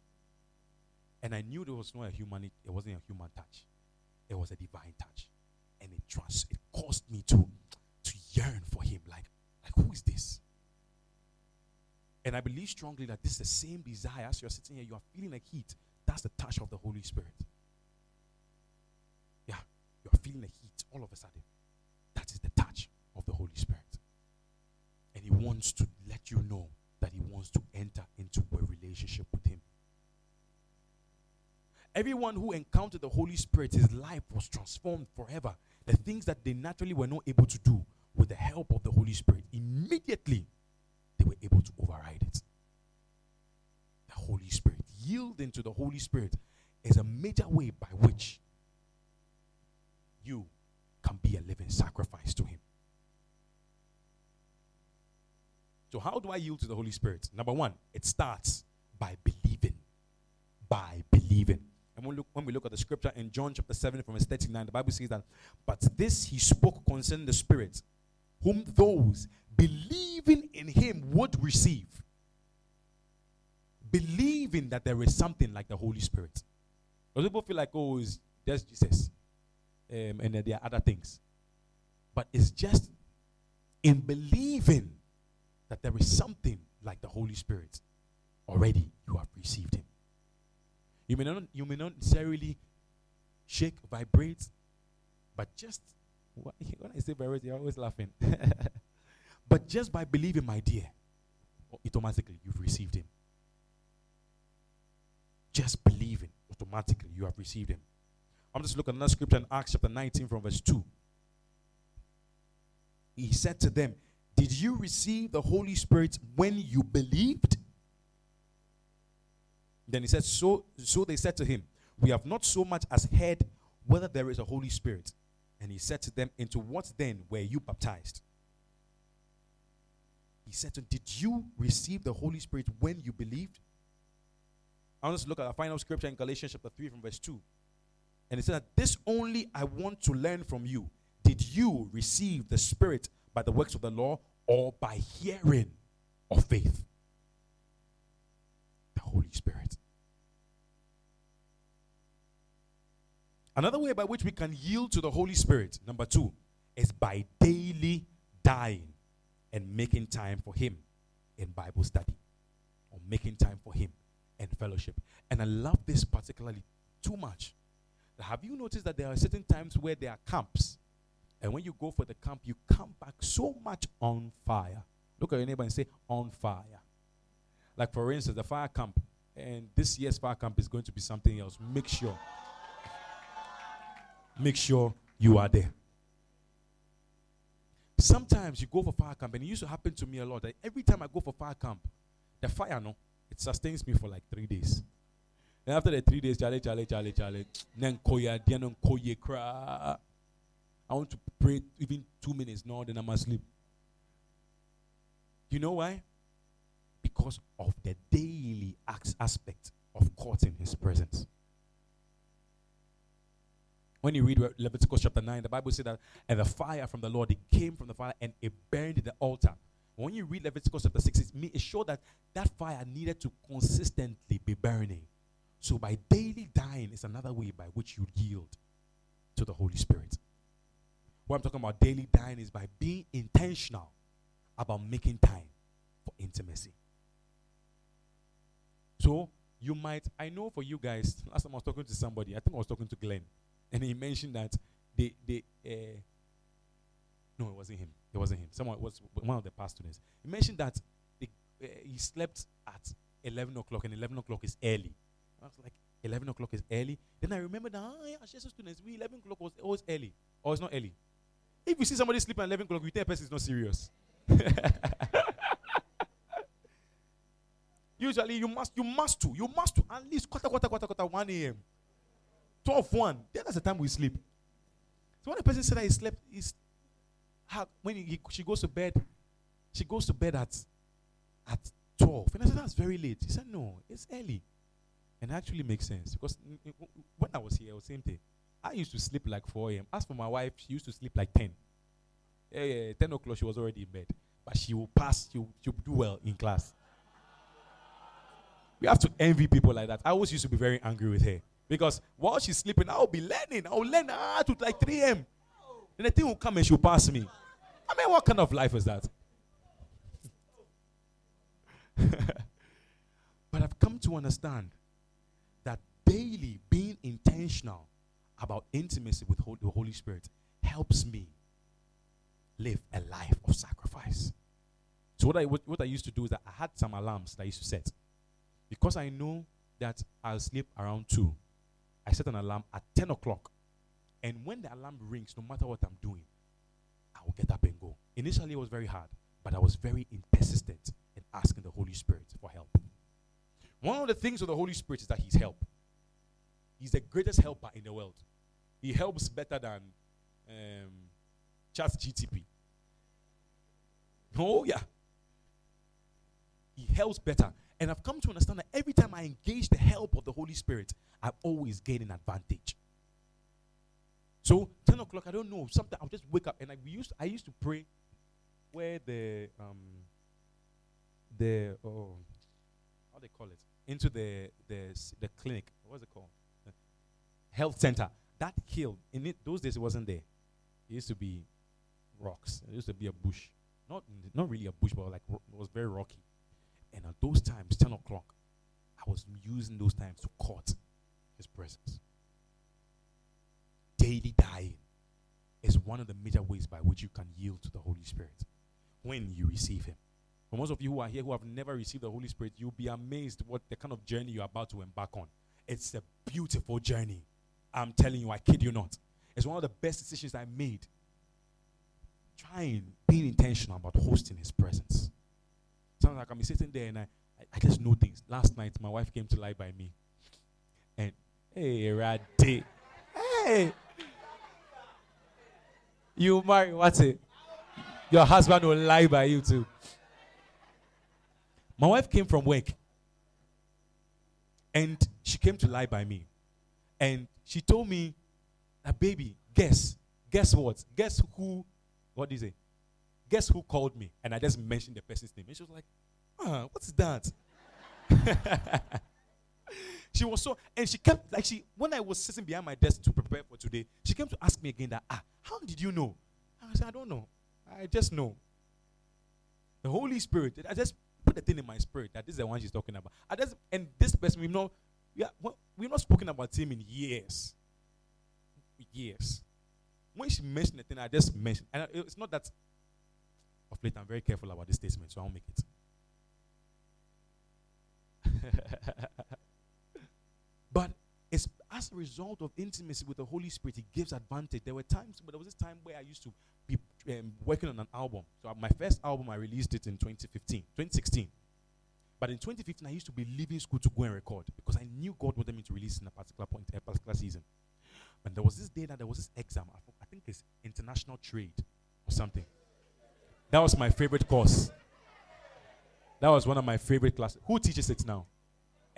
S2: And I knew there was not a human, it wasn't a human touch. It was a divine touch and it trust it caused me to to yearn for him like like who is this and i believe strongly that this is the same desire. As you're sitting here you are feeling like heat. That's the touch of the holy spirit. Yeah you are feeling the heat all of a sudden. That is the touch of the holy spirit. And he wants to let you know that he wants to enter into a relationship with him. Everyone who encountered the Holy Spirit, his life was transformed forever. The things that they naturally were not able to do with the help of the Holy Spirit, immediately they were able to override it. The Holy Spirit. Yielding to the Holy Spirit is a major way by which you can be a living sacrifice to Him. So, how do I yield to the Holy Spirit? Number one, it starts by believing. By believing. And when we, look, when we look at the scripture in John chapter 7 from verse 39, the Bible says that, But this he spoke concerning the Spirit, whom those believing in him would receive. Believing that there is something like the Holy Spirit. Because people feel like, oh, it's just Jesus. Um, and there are other things. But it's just in believing that there is something like the Holy Spirit. Already you have received him. You may not, you may not necessarily shake, vibrate, but just when I say vibrate, you're always laughing. but just by believing, my dear, automatically you've received him. Just believing, automatically you have received him. I'm just looking at another scripture in Acts chapter 19 from verse 2. He said to them, Did you receive the Holy Spirit when you believed? Then he said, So, so they said to him, We have not so much as heard whether there is a Holy Spirit. And he said to them, Into what then were you baptized? He said to them, Did you receive the Holy Spirit when you believed? I want us to look at our final scripture in Galatians chapter 3 from verse 2. And he said that this only I want to learn from you. Did you receive the Spirit by the works of the law or by hearing of faith? The Holy Spirit. Another way by which we can yield to the Holy Spirit, number two, is by daily dying and making time for Him in Bible study or making time for Him in fellowship. And I love this particularly too much. Have you noticed that there are certain times where there are camps? And when you go for the camp, you come back so much on fire. Look at your neighbor and say, on fire. Like, for instance, the fire camp, and this year's fire camp is going to be something else. Make sure make sure you are there. Sometimes you go for fire camp, and it used to happen to me a lot. That every time I go for fire camp, the fire, no, it sustains me for like three days. And after the three days, Charlie, Charlie, Charlie, Charlie, then koya, then koye cry. I want to pray even two minutes, no, then I'm asleep. You know why? Because of the daily aspect of courting his presence. When you read Leviticus chapter 9, the Bible says that, and the fire from the Lord, it came from the fire and it burned the altar. When you read Leviticus chapter 6, it, it showed that that fire needed to consistently be burning. So by daily dying is another way by which you yield to the Holy Spirit. What I'm talking about daily dying is by being intentional about making time for intimacy. So you might, I know for you guys, last time I was talking to somebody, I think I was talking to Glenn and he mentioned that they they uh, no, it wasn't him. It wasn't him. Someone was one of the pastors. He mentioned that uh, he slept at eleven o'clock, and eleven o'clock is early. I was like, eleven o'clock is early. Then I remember that ah, yeah, students, we eleven o'clock was always early, or it's not early. If you see somebody sleeping at eleven o'clock, you tell a person is not serious. Usually, you must, you must to, you must to at least quarter, quarter, quarter, quarter, one a.m. 12, 1. Then that's the time we sleep. So when a person said that he slept, he's, when he, she goes to bed, she goes to bed at, at 12. And I said, that's very late. He said, no, it's early. And it actually makes sense because when I was here, was same thing. I used to sleep like 4 a.m. As for my wife, she used to sleep like 10. Yeah, yeah, 10 o'clock, she was already in bed. But she will pass, she will, she will do well in class. We have to envy people like that. I always used to be very angry with her. Because while she's sleeping, I'll be learning. I'll learn ah, to like 3 a.m. Then the thing will come and she'll pass me. I mean, what kind of life is that? but I've come to understand that daily being intentional about intimacy with the Holy Spirit helps me live a life of sacrifice. So what I what I used to do is that I had some alarms that I used to set because I know that I'll sleep around two I set an alarm at 10 o'clock. And when the alarm rings, no matter what I'm doing, I will get up and go. Initially, it was very hard, but I was very persistent in asking the Holy Spirit for help. One of the things of the Holy Spirit is that He's help. He's the greatest helper in the world. He helps better than um, ChatGPT. Oh, yeah. He helps better. And I've come to understand that every time I engage the help of the Holy Spirit, I always gain an advantage. So 10 o'clock, I don't know. Sometimes I'll just wake up and I used I used to pray where the um the oh how they call it into the the the clinic. What's it called? Health center. That hill in it those days it wasn't there. It used to be rocks. It used to be a bush. Not not really a bush, but like it was very rocky. And at those times, 10 o'clock, I was using those times to court his presence. Daily dying is one of the major ways by which you can yield to the Holy Spirit when you receive him. For most of you who are here who have never received the Holy Spirit, you'll be amazed what the kind of journey you're about to embark on. It's a beautiful journey. I'm telling you, I kid you not. It's one of the best decisions I made. Trying, being intentional about hosting his presence. Sometimes I can be sitting there and I, I, I just know things. Last night, my wife came to lie by me. And, hey, Raddy. Hey. You marry, what's it? Your husband will lie by you too. My wife came from work. And she came to lie by me. And she told me, a baby, guess. Guess what? Guess who? What is it? Guess who called me? And I just mentioned the person's name. And she was like, ah, what's that? she was so, and she kept, like, she, when I was sitting behind my desk to prepare for today, she came to ask me again that, ah, how did you know? I said, I don't know. I just know. The Holy Spirit, I just put the thing in my spirit that this is the one she's talking about. I just, and this person, we know, we are, we've not spoken about him in years. Years. When she mentioned the thing, I just mentioned, and it's not that of late, I'm very careful about this statement, so I won't make it. but it's as a result of intimacy with the Holy Spirit, it gives advantage. There were times, but there was this time where I used to be um, working on an album. So my first album, I released it in 2015, 2016. But in 2015, I used to be leaving school to go and record because I knew God wanted me to release in a particular point, a particular season. And there was this day that there was this exam. I think it's international trade or something. That was my favorite course. That was one of my favorite classes. Who teaches it now?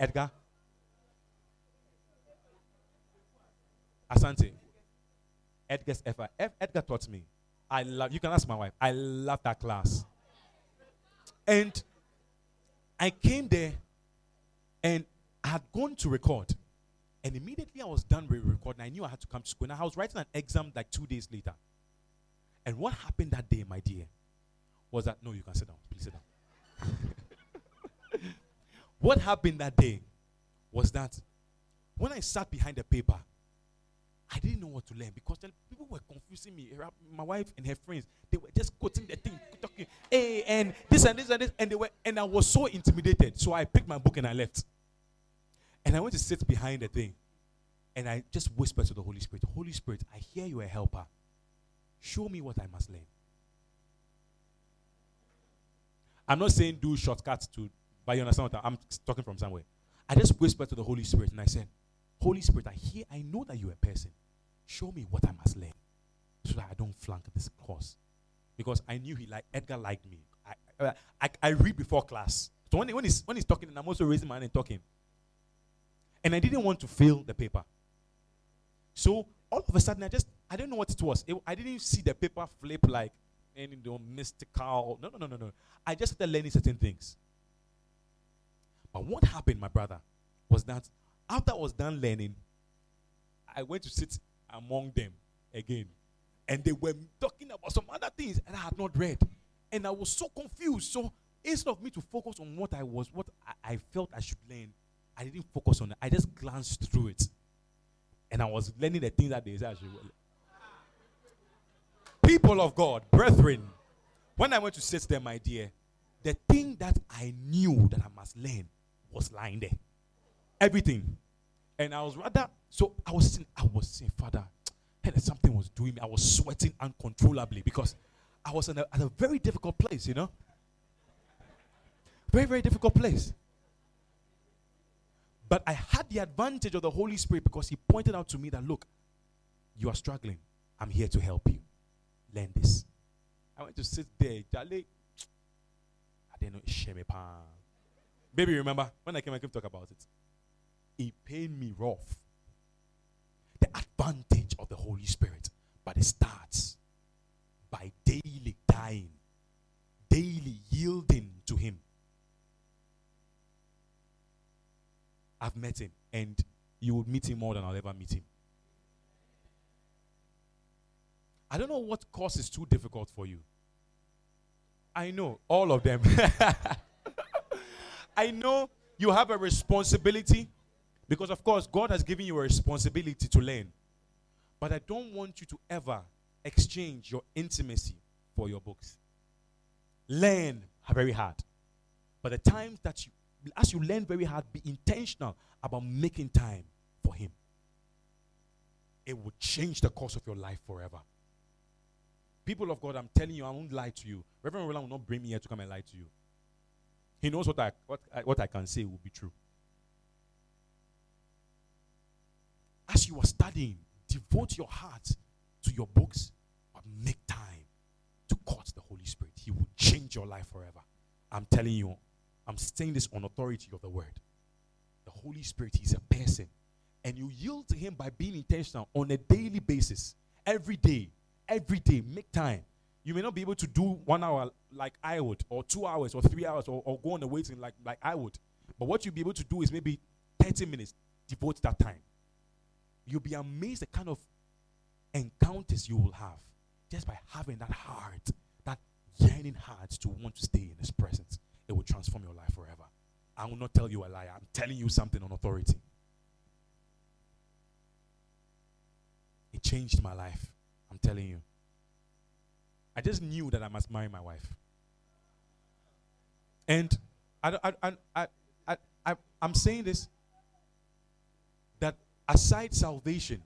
S2: Edgar? Asante. Edgar's Edgar taught me. I love you can ask my wife. I love that class. And I came there and I had gone to record. And immediately I was done with recording. I knew I had to come to school. And I was writing an exam like two days later. And what happened that day, my dear? was that no, you can sit down. Please sit down. What happened that day was that when I sat behind the paper, I didn't know what to learn because people were confusing me. My wife and her friends, they were just quoting the thing, talking, hey, and this and this and this, and they were, and I was so intimidated. So I picked my book and I left. And I went to sit behind the thing, and I just whispered to the Holy Spirit, Holy Spirit, I hear you are a helper. Show me what I must learn. I'm not saying do shortcuts to, but you understand what I'm talking from somewhere. I just whispered to the Holy Spirit and I said, Holy Spirit, I hear, I know that you're a person. Show me what I must learn so that I don't flunk this course. Because I knew he like Edgar liked me. I, I, I read before class. So when, he, when, he's, when he's talking, and I'm also raising my hand and talking. And I didn't want to fail the paper. So all of a sudden, I just, I didn't know what it was. It, I didn't see the paper flip like any the mystical. No, no, no, no, no. I just started learning certain things. But what happened, my brother, was that after I was done learning, I went to sit among them again. And they were talking about some other things that I had not read. And I was so confused. So instead of me to focus on what I was, what I, I felt I should learn, I didn't focus on it. I just glanced through it. And I was learning the things that they said I should learn. People of God, brethren, when I went to sit there, my dear, the thing that I knew that I must learn was lying there. Everything. And I was rather, so I was saying, I was saying, Father, and something was doing me. I was sweating uncontrollably because I was in a, at a very difficult place, you know? Very, very difficult place. But I had the advantage of the Holy Spirit because He pointed out to me that, look, you are struggling. I'm here to help you. Learn this. I went to sit there. Charlie, I didn't know. Shame Baby, remember when I came, I came to talk about it. It pained me rough. The advantage of the Holy Spirit, but it starts by daily dying, daily yielding to Him. I've met Him, and you will meet Him more than I'll ever meet Him. I don't know what course is too difficult for you. I know all of them. I know you have a responsibility because, of course, God has given you a responsibility to learn. But I don't want you to ever exchange your intimacy for your books. Learn very hard. But the times that you, as you learn very hard, be intentional about making time for Him. It will change the course of your life forever. People of God, I'm telling you, I won't lie to you. Reverend Roland will not bring me here to come and lie to you. He knows what I, what I, what I can say will be true. As you are studying, devote your heart to your books, but make time to court the Holy Spirit. He will change your life forever. I'm telling you, I'm saying this on authority of the word. The Holy Spirit, is a person. And you yield to Him by being intentional on a daily basis, every day every day. Make time. You may not be able to do one hour like I would, or two hours, or three hours, or, or go on the waiting like, like I would. But what you'll be able to do is maybe 30 minutes. Devote that time. You'll be amazed the kind of encounters you will have just by having that heart, that yearning heart to want to stay in His presence. It will transform your life forever. I will not tell you a lie. I'm telling you something on authority. It changed my life. I'm telling you. I just knew that I must marry my wife. And I, I, I, I, I, I'm saying this that aside salvation,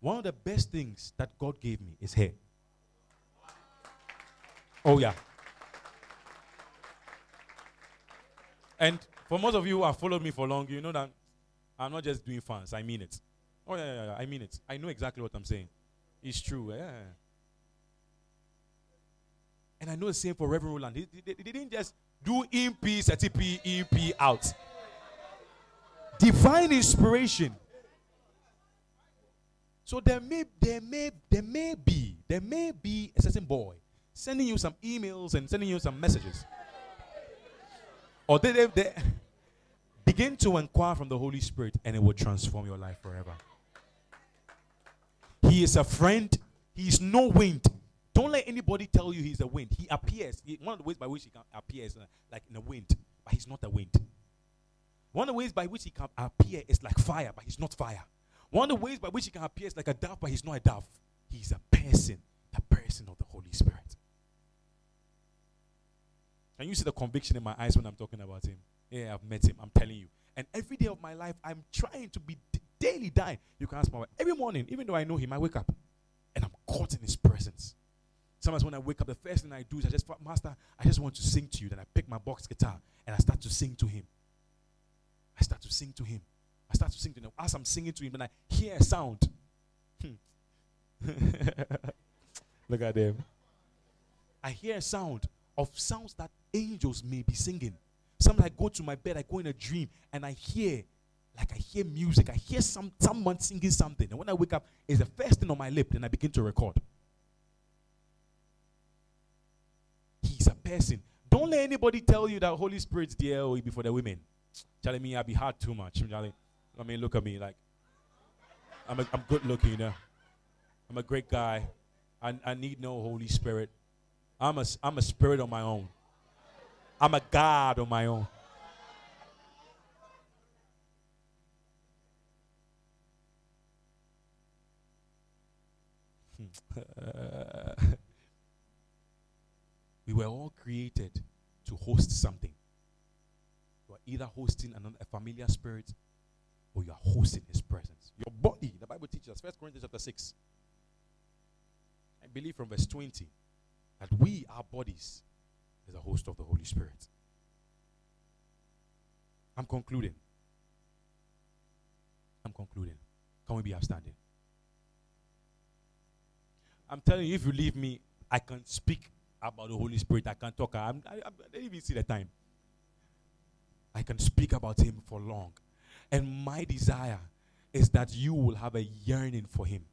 S2: one of the best things that God gave me is hair. Oh, yeah. And for most of you who have followed me for long, you know that I'm not just doing fans. I mean it. Oh, yeah, yeah, yeah. I mean it. I know exactly what I'm saying. It's true. Yeah. And I know the same for Reverend Roland. He, he, he didn't just do EP, CTP, EP out. Divine inspiration. So there may, there may, there may be, there may be a certain boy sending you some emails and sending you some messages. Or they, they, they begin to inquire from the Holy Spirit and it will transform your life forever. He is a friend. He is no wind. Don't let anybody tell you he's a wind. He appears. He, one of the ways by which he can appear is uh, like in a wind, but he's not a wind. One of the ways by which he can appear is like fire, but he's not fire. One of the ways by which he can appear is like a dove, but he's not a dove. He's a person, the person of the Holy Spirit. Can you see the conviction in my eyes when I'm talking about him? Yeah, I've met him. I'm telling you. And every day of my life, I'm trying to be daily dying. You can ask my wife. Every morning, even though I know him, I wake up and I'm caught in his presence. Sometimes when I wake up, the first thing I do is I just, Master, I just want to sing to you. Then I pick my box guitar and I start to sing to him. I start to sing to him. I start to sing to him. As I'm singing to him, and I hear a sound. Hmm. Look at them. I hear a sound of sounds that angels may be singing. Sometimes I go to my bed, I go in a dream, and I hear like I hear music, I hear some someone singing something, and when I wake up, it's the first thing on my lip, then I begin to record. Person. Don't let anybody tell you that Holy Spirit's there or before the women. Telling me I be hard too much. I mean, look at me, like I'm a, I'm good looking, you know. I'm a great guy. I, I need no Holy Spirit. I'm a, I'm a spirit on my own. I'm a God on my own. Hmm. we were all created to host something. You are either hosting an, a familiar spirit, or you are hosting his presence. Your body, the Bible teaches us, 1 Corinthians chapter 6. I believe from verse 20 that we, our bodies, is a host of the Holy Spirit. I'm concluding. I'm concluding. Can we be upstanding? I'm telling you, if you leave me, I can speak about the Holy Spirit. I can talk. I'm, I, I don't even see the time. I can speak about Him for long. And my desire is that you will have a yearning for Him.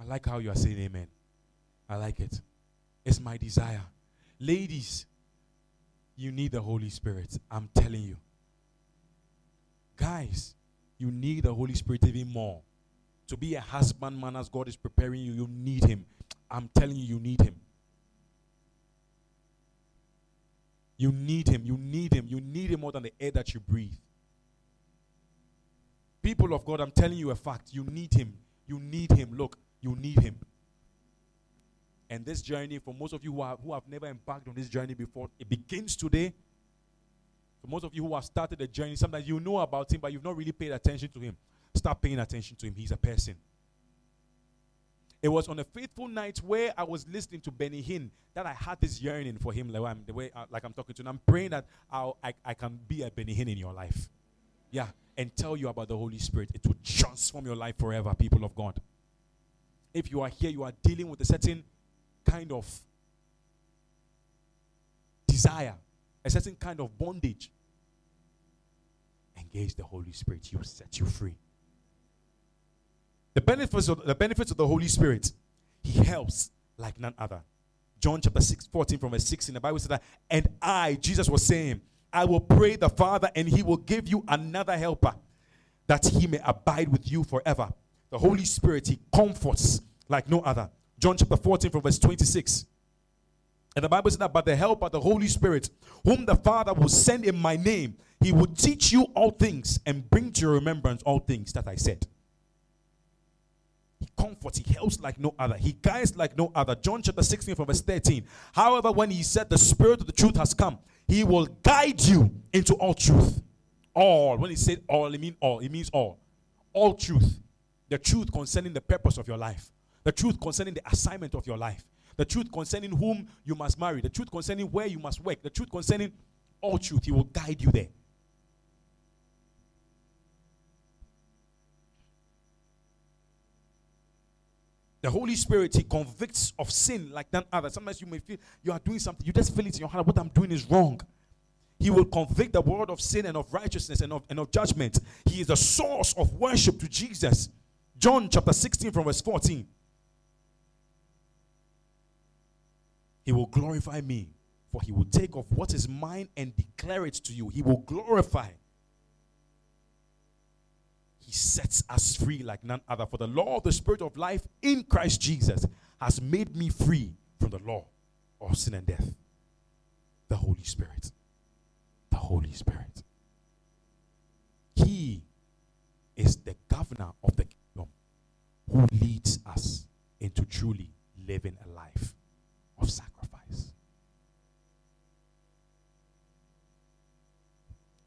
S2: I like how you are saying amen. I like it. It's my desire. Ladies, you need the Holy Spirit. I'm telling you. Guys, you need the Holy Spirit even more. To be a husbandman as God is preparing you, you need Him. I'm telling you, you need Him. You need Him. You need Him. You need Him more than the air that you breathe. People of God, I'm telling you a fact. You need Him. You need Him. Look, you need Him. And this journey, for most of you who have, who have never embarked on this journey before, it begins today. For most of you who have started the journey, sometimes you know about Him, but you've not really paid attention to Him. Start paying attention to Him. He's a person. It was on a faithful night where I was listening to Benny Hinn that I had this yearning for him, like I'm, the way uh, like I'm talking to him. I'm praying that I'll, I, I can be a Benny Hinn in your life. Yeah, and tell you about the Holy Spirit. It will transform your life forever, people of God. If you are here, you are dealing with a certain kind of desire, a certain kind of bondage. Engage the Holy Spirit, He will set you free. The benefits of the benefits of the Holy Spirit, He helps like none other. John chapter 6, 14 from verse 16, the Bible says that, and I, Jesus was saying, I will pray the Father, and he will give you another helper that he may abide with you forever. The Holy Spirit, he comforts like no other. John chapter 14 from verse 26. And the Bible says that, but the helper, of the Holy Spirit, whom the Father will send in my name, he will teach you all things and bring to your remembrance all things that I said. He comforts, he helps like no other, he guides like no other. John chapter 16 from verse 13. However, when he said, The Spirit of the truth has come, he will guide you into all truth. All. When he said all, it means all. It means all. All truth. The truth concerning the purpose of your life, the truth concerning the assignment of your life, the truth concerning whom you must marry, the truth concerning where you must work, the truth concerning all truth. He will guide you there. The Holy Spirit, He convicts of sin like none other. Sometimes you may feel you are doing something, you just feel it in your heart, what I'm doing is wrong. He will convict the world of sin and of righteousness and of, and of judgment. He is the source of worship to Jesus. John chapter 16 from verse 14. He will glorify me, for he will take of what is mine and declare it to you. He will glorify sets us free like none other. For the law of the Spirit of life in Christ Jesus has made me free from the law of sin and death. The Holy Spirit. The Holy Spirit. He is the governor of the kingdom who leads us into truly living a life of sacrifice.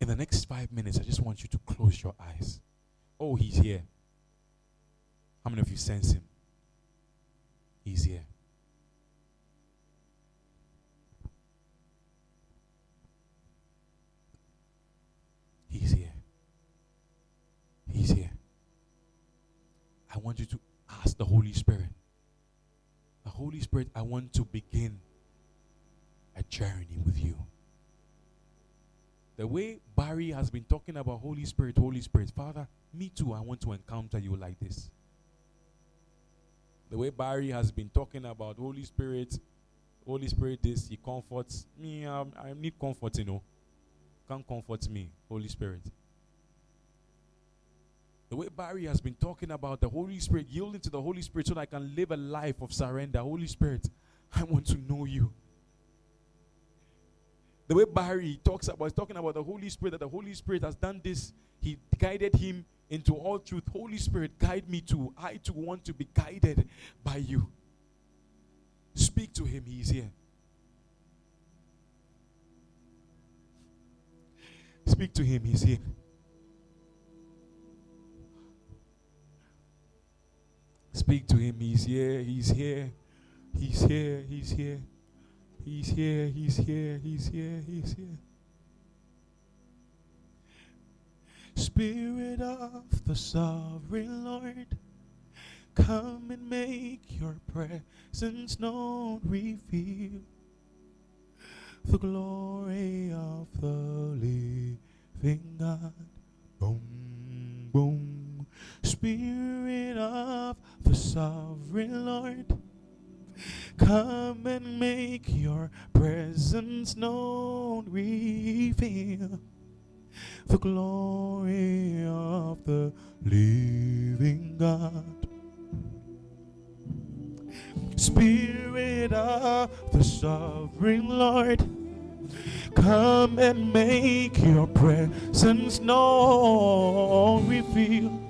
S2: In the next five minutes, I just want you to close your eyes. Oh, he's here. How many of you sense him? He's here. He's here. He's here. I want you to ask the Holy Spirit. The Holy Spirit, I want to begin a journey with you. The way Barry has been talking about Holy Spirit, Holy Spirit, Father, me too, I want to encounter you like this. The way Barry has been talking about Holy Spirit, Holy Spirit, this, He comforts me. I, I need comfort, you know. Can't comfort me, Holy Spirit. The way Barry has been talking about the Holy Spirit, yielding to the Holy Spirit so that I can live a life of surrender. Holy Spirit, I want to know you. The way Barry talks about, talking about the Holy Spirit, that the Holy Spirit has done this. He guided him into all truth. Holy Spirit, guide me too. I too want to be guided by you. Speak to him, he's here. Speak to him, he's here. Speak to him, he's here, he's here, he's here, he's here, he's here, he's here, he's here, he's here. Spirit of the sovereign Lord, come and make your presence known. Reveal the glory of the living God. Boom, boom. Spirit of the sovereign Lord, come and make your presence known. Reveal the glory of the living God. Spirit of the sovereign Lord, come and make your presence known. Reveal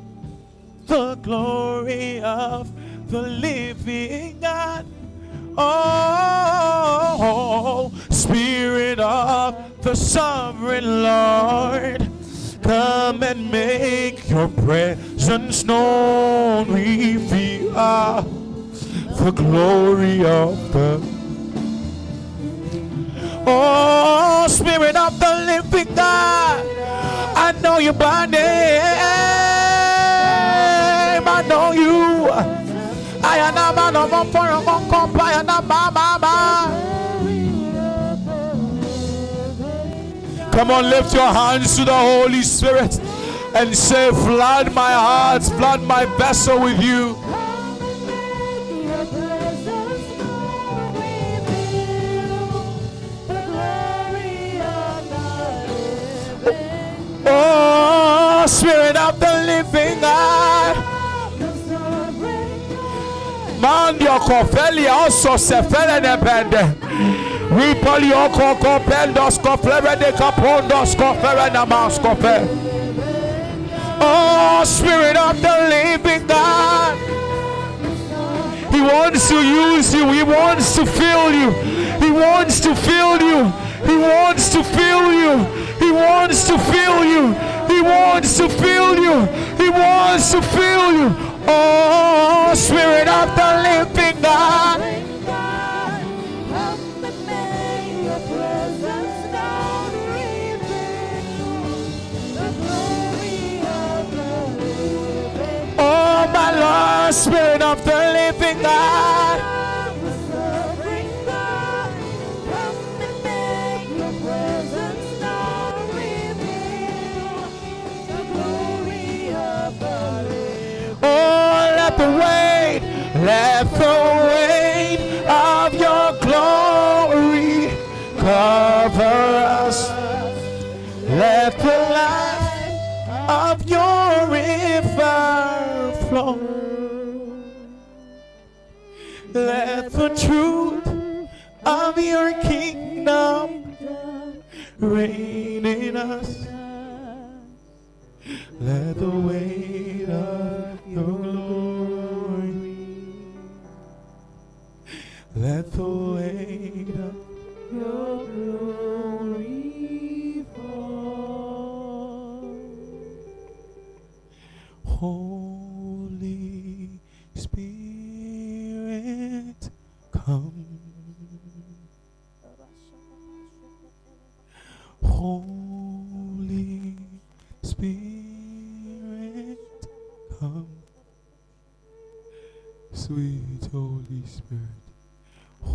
S2: the glory of the living God. Oh, Spirit of the sovereign Lord, come and make your presence known. We Reveal the glory of the Oh, Spirit of the living God, I know you by name. I know you. I am a man of a foreign compliant. Come on, lift your hands to the Holy Spirit and say, Flood my heart, flood my vessel with you. Oh, Spirit of the living God. Mandio Cofelia also Sefele Nebende. We polioko copendos coflere de capondos cofere namas cofe. Oh, Spirit of the living God. He wants to use you. He wants to fill you. He wants to fill you. He wants to fill you. He wants to fill you. He wants to fill you. He wants to fill you. Oh, Spirit of the living God. Oh, my Lord, Spirit of the living God. Oh, let the weight, let the the truth of your kingdom reign in us. Let the weight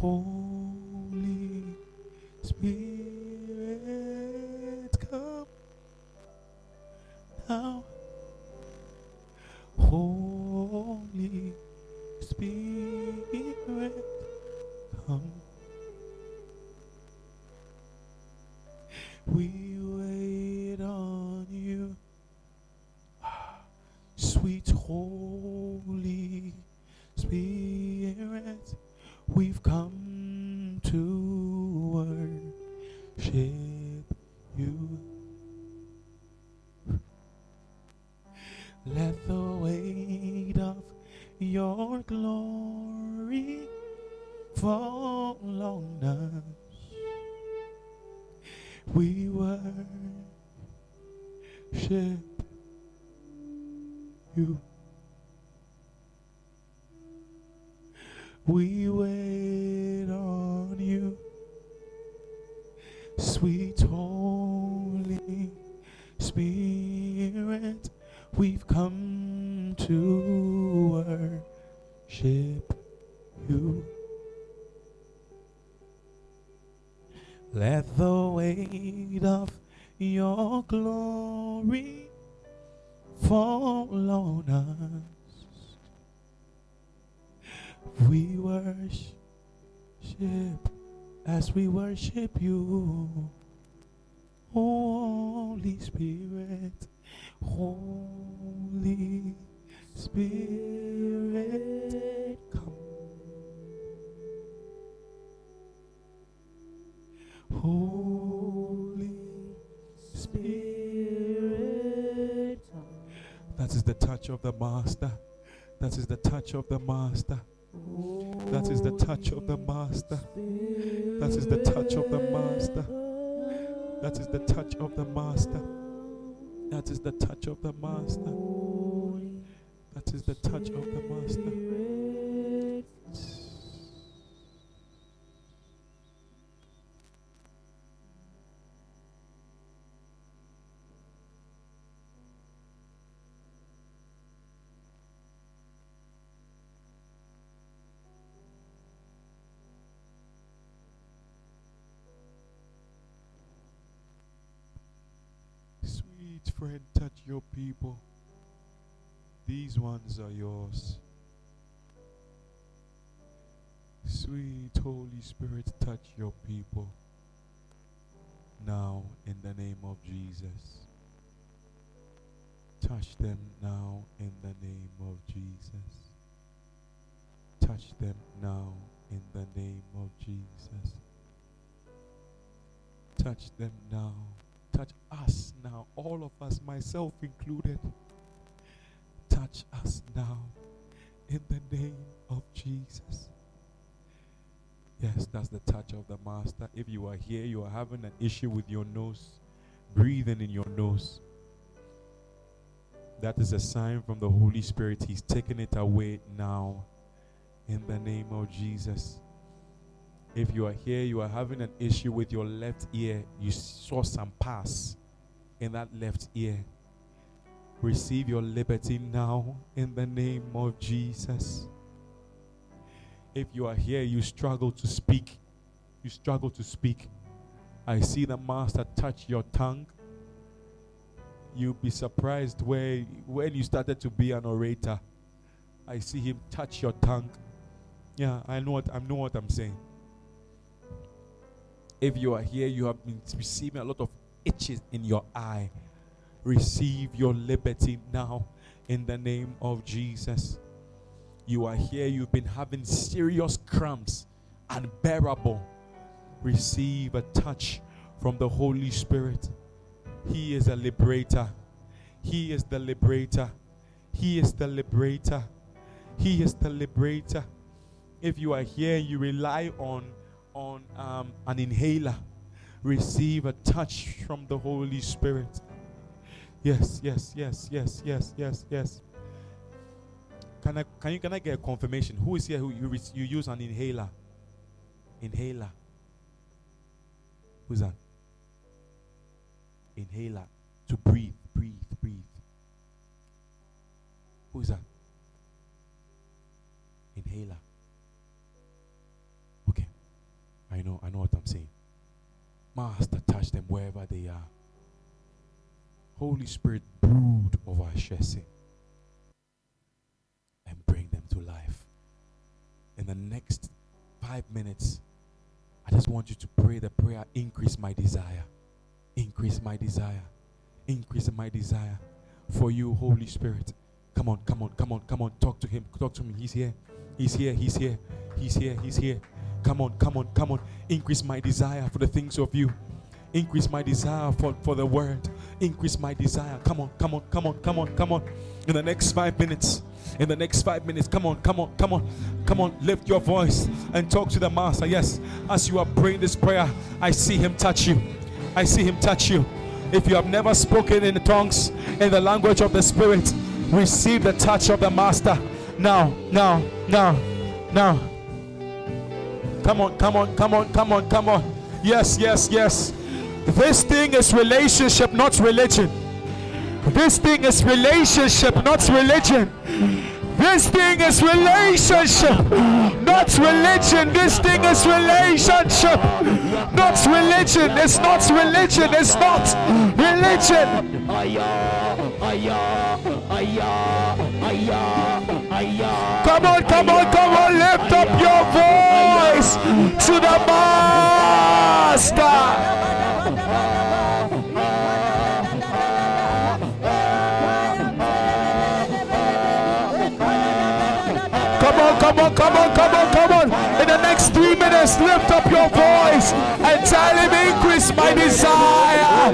S2: Holy Spirit, come now. Holy Spirit, come. We wait on you, ah, sweet Holy Spirit. We've come to worship you. Let the weight of your glory fall on us. We worship you. We wait on you, sweet Holy Spirit. We've come to worship you. Let the weight of your glory fall on us. We worship as we worship you. Holy Spirit, Holy Spirit, come. Holy Spirit. That is the touch of the Master. That is the touch of the Master. That is the touch of the Master. That is the touch of the Master. That is the touch of the Master. That is the touch of the Master. That is the touch of the Master. Your people. These ones are yours. Sweet Holy Spirit, touch your people now in the name of Jesus. Touch them now in the name of Jesus. Touch them now in the name of Jesus. Touch them now. Touch us now, all of us, myself included. Touch us now in the name of Jesus. Yes, that's the touch of the Master. If you are here, you are having an issue with your nose, breathing in your nose. That is a sign from the Holy Spirit. He's taking it away now in the name of Jesus. If you are here, you are having an issue with your left ear, you saw some pass in that left ear. Receive your liberty now in the name of Jesus. If you are here, you struggle to speak. You struggle to speak. I see the Master touch your tongue. You'll be surprised where when you started to be an orator. I see him touch your tongue. Yeah, I know what I know what I'm saying. If you are here, you have been receiving a lot of itches in your eye. Receive your liberty now in the name of Jesus. You are here, you've been having serious cramps, unbearable. Receive a touch from the Holy Spirit. He is a liberator. He is the liberator. He is the liberator. He is the liberator. If you are here, you rely on on um, an inhaler. Receive a touch from the Holy Spirit. Yes, yes, yes, yes, yes, yes, yes. Can I can you can I get a confirmation? Who is here who you you use an inhaler? Inhaler. Who's that? Inhaler to breathe, breathe, breathe. Who's that? Inhaler. Okay. I know, I know what I'm saying. Master, touch them wherever they are. Holy Spirit, brood over Shesi and bring them to life. In the next five minutes, I just want you to pray the prayer increase my desire. Increase my desire. Increase my desire for you, Holy Spirit. Come on, come on, come on, come on. Talk to him. Talk to me. He's here. He's here. He's here. He's here. He's here. Come on, come on, come on. Increase my desire for the things of you. Increase my desire for, for the word. Increase my desire. Come on, come on, come on, come on, come on. In the next five minutes, in the next five minutes, come on, come on, come on, come on. Lift your voice and talk to the Master. Yes, as you are praying this prayer, I see Him touch you. I see Him touch you. If you have never spoken in tongues, in the language of the Spirit, receive the touch of the Master. Now, now, now, now. Come on, come on, come on, come on, come on. Yes, yes, yes. This thing is relationship, not religion. This thing is relationship, not religion. This thing is relationship, not religion. This thing is relationship, not religion. It's not religion. It's not religion. Come on, come on, come on. Lift up your voice to the Master. come on, come on, come on, come on. In the next three minutes, lift up your voice tell him, increase my desire,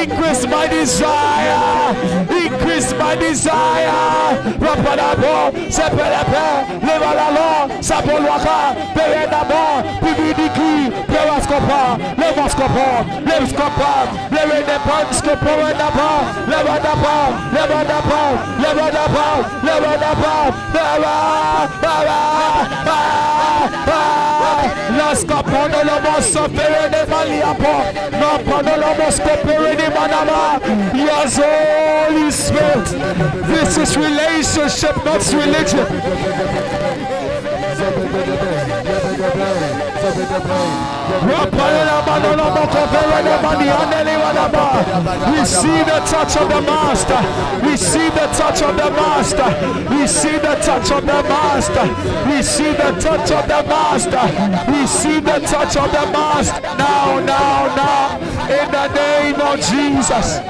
S2: increase my desire, increase my desire. Rapadabo, sepelepe, leva la lo, sapolwaka, perenabo, pibidiki, pewaskopa, levaskopa, levskopa, levedepanskopa, levadapa, levadapa, levadapa, levadapa, levadapa, levadapa, Las capone lo mosso per ne maliapo, no pano lo mosco per ne manama. Yes, Holy Spirit. This is relationship, not religion. We see the touch of the Master. We see the touch of the Master. We see the touch of the Master. We see the touch of the Master. We see the touch of the Master. Now, now, now. In the name of Jesus.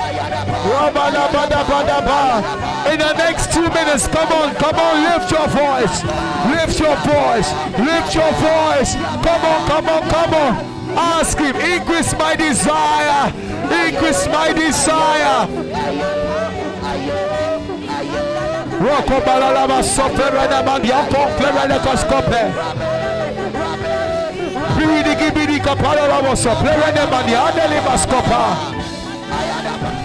S2: In the next two minutes, come on, come on, lift your voice. Lift your voice. Lift your voice. Come on, come on, come on. Ask him, increase my desire. Increase my desire. Roko balalaba sofere na mandianto flere koskope. Bidi gibidi kapala labo sofere na mandiane le maskopa.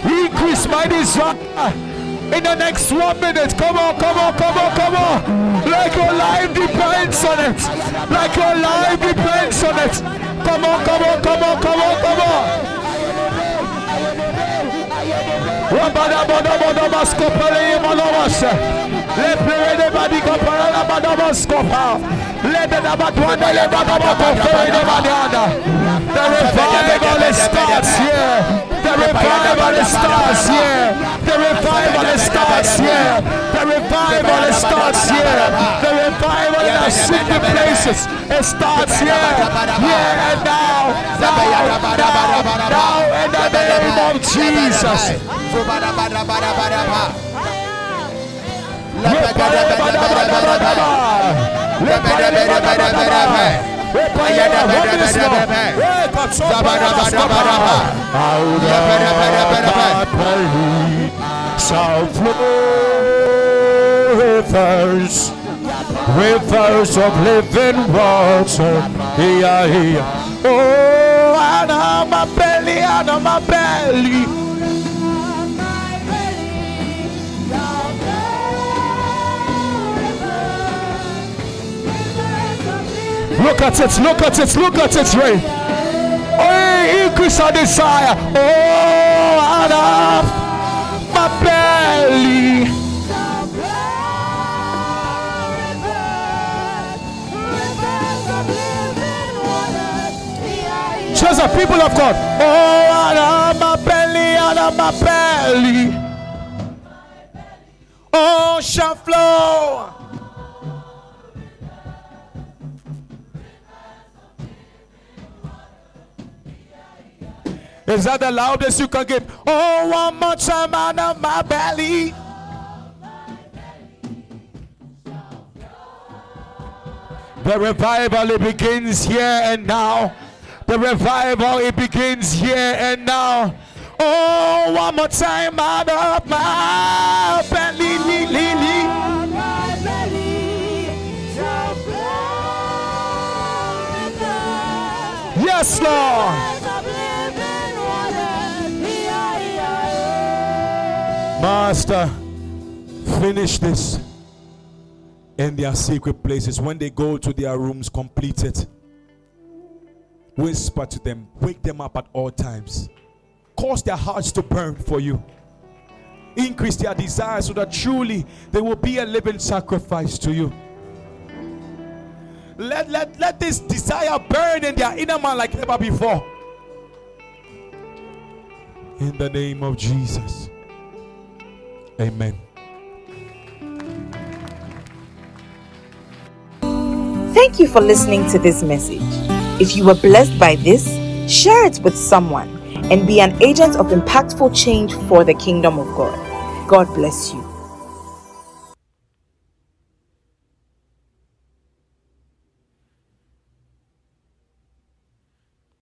S2: Increase my desire in the next one minute. Come on, come on, come on, come on. Like your life depends on it. Like your life depends on it. Come on, come on, come on, come on, come on. Rabada bodo bodo maskopele monomase. Le plere de badi kopara la bada maskopa. Le de da batwanda le bada bakofere de badianda. The revival starts here. The revival starts here. The revival starts here. The revival starts here. The revival in our secret places. It starts here. Here and now. Now, now, now in the name of Jesus. Shall flow rivers, rivers of living water. Yeah, yeah. Oh, out of my belly, out of my belly. At it, look at it, look at it, Ray. Oh, increase our desire. Oh, out of my belly. Just the people of God. Oh, out of my belly, out of my belly. Oh, shall flow. Is that the loudest you can give? Oh, one more time out of my belly. The revival it begins here and now. The revival it begins here and now. Oh, one more time out of my belly. Li, li, li. Yes, Lord. Master, finish this in their secret places. When they go to their rooms, complete it. Whisper to them, wake them up at all times. Cause their hearts to burn for you. Increase their desire so that truly they will be a living sacrifice to you. Let, let, let this desire burn in their inner man like never before. In the name of Jesus. Amen.
S1: Thank you for listening to this message. If you were blessed by this, share it with someone and be an agent of impactful change for the kingdom of God. God bless you.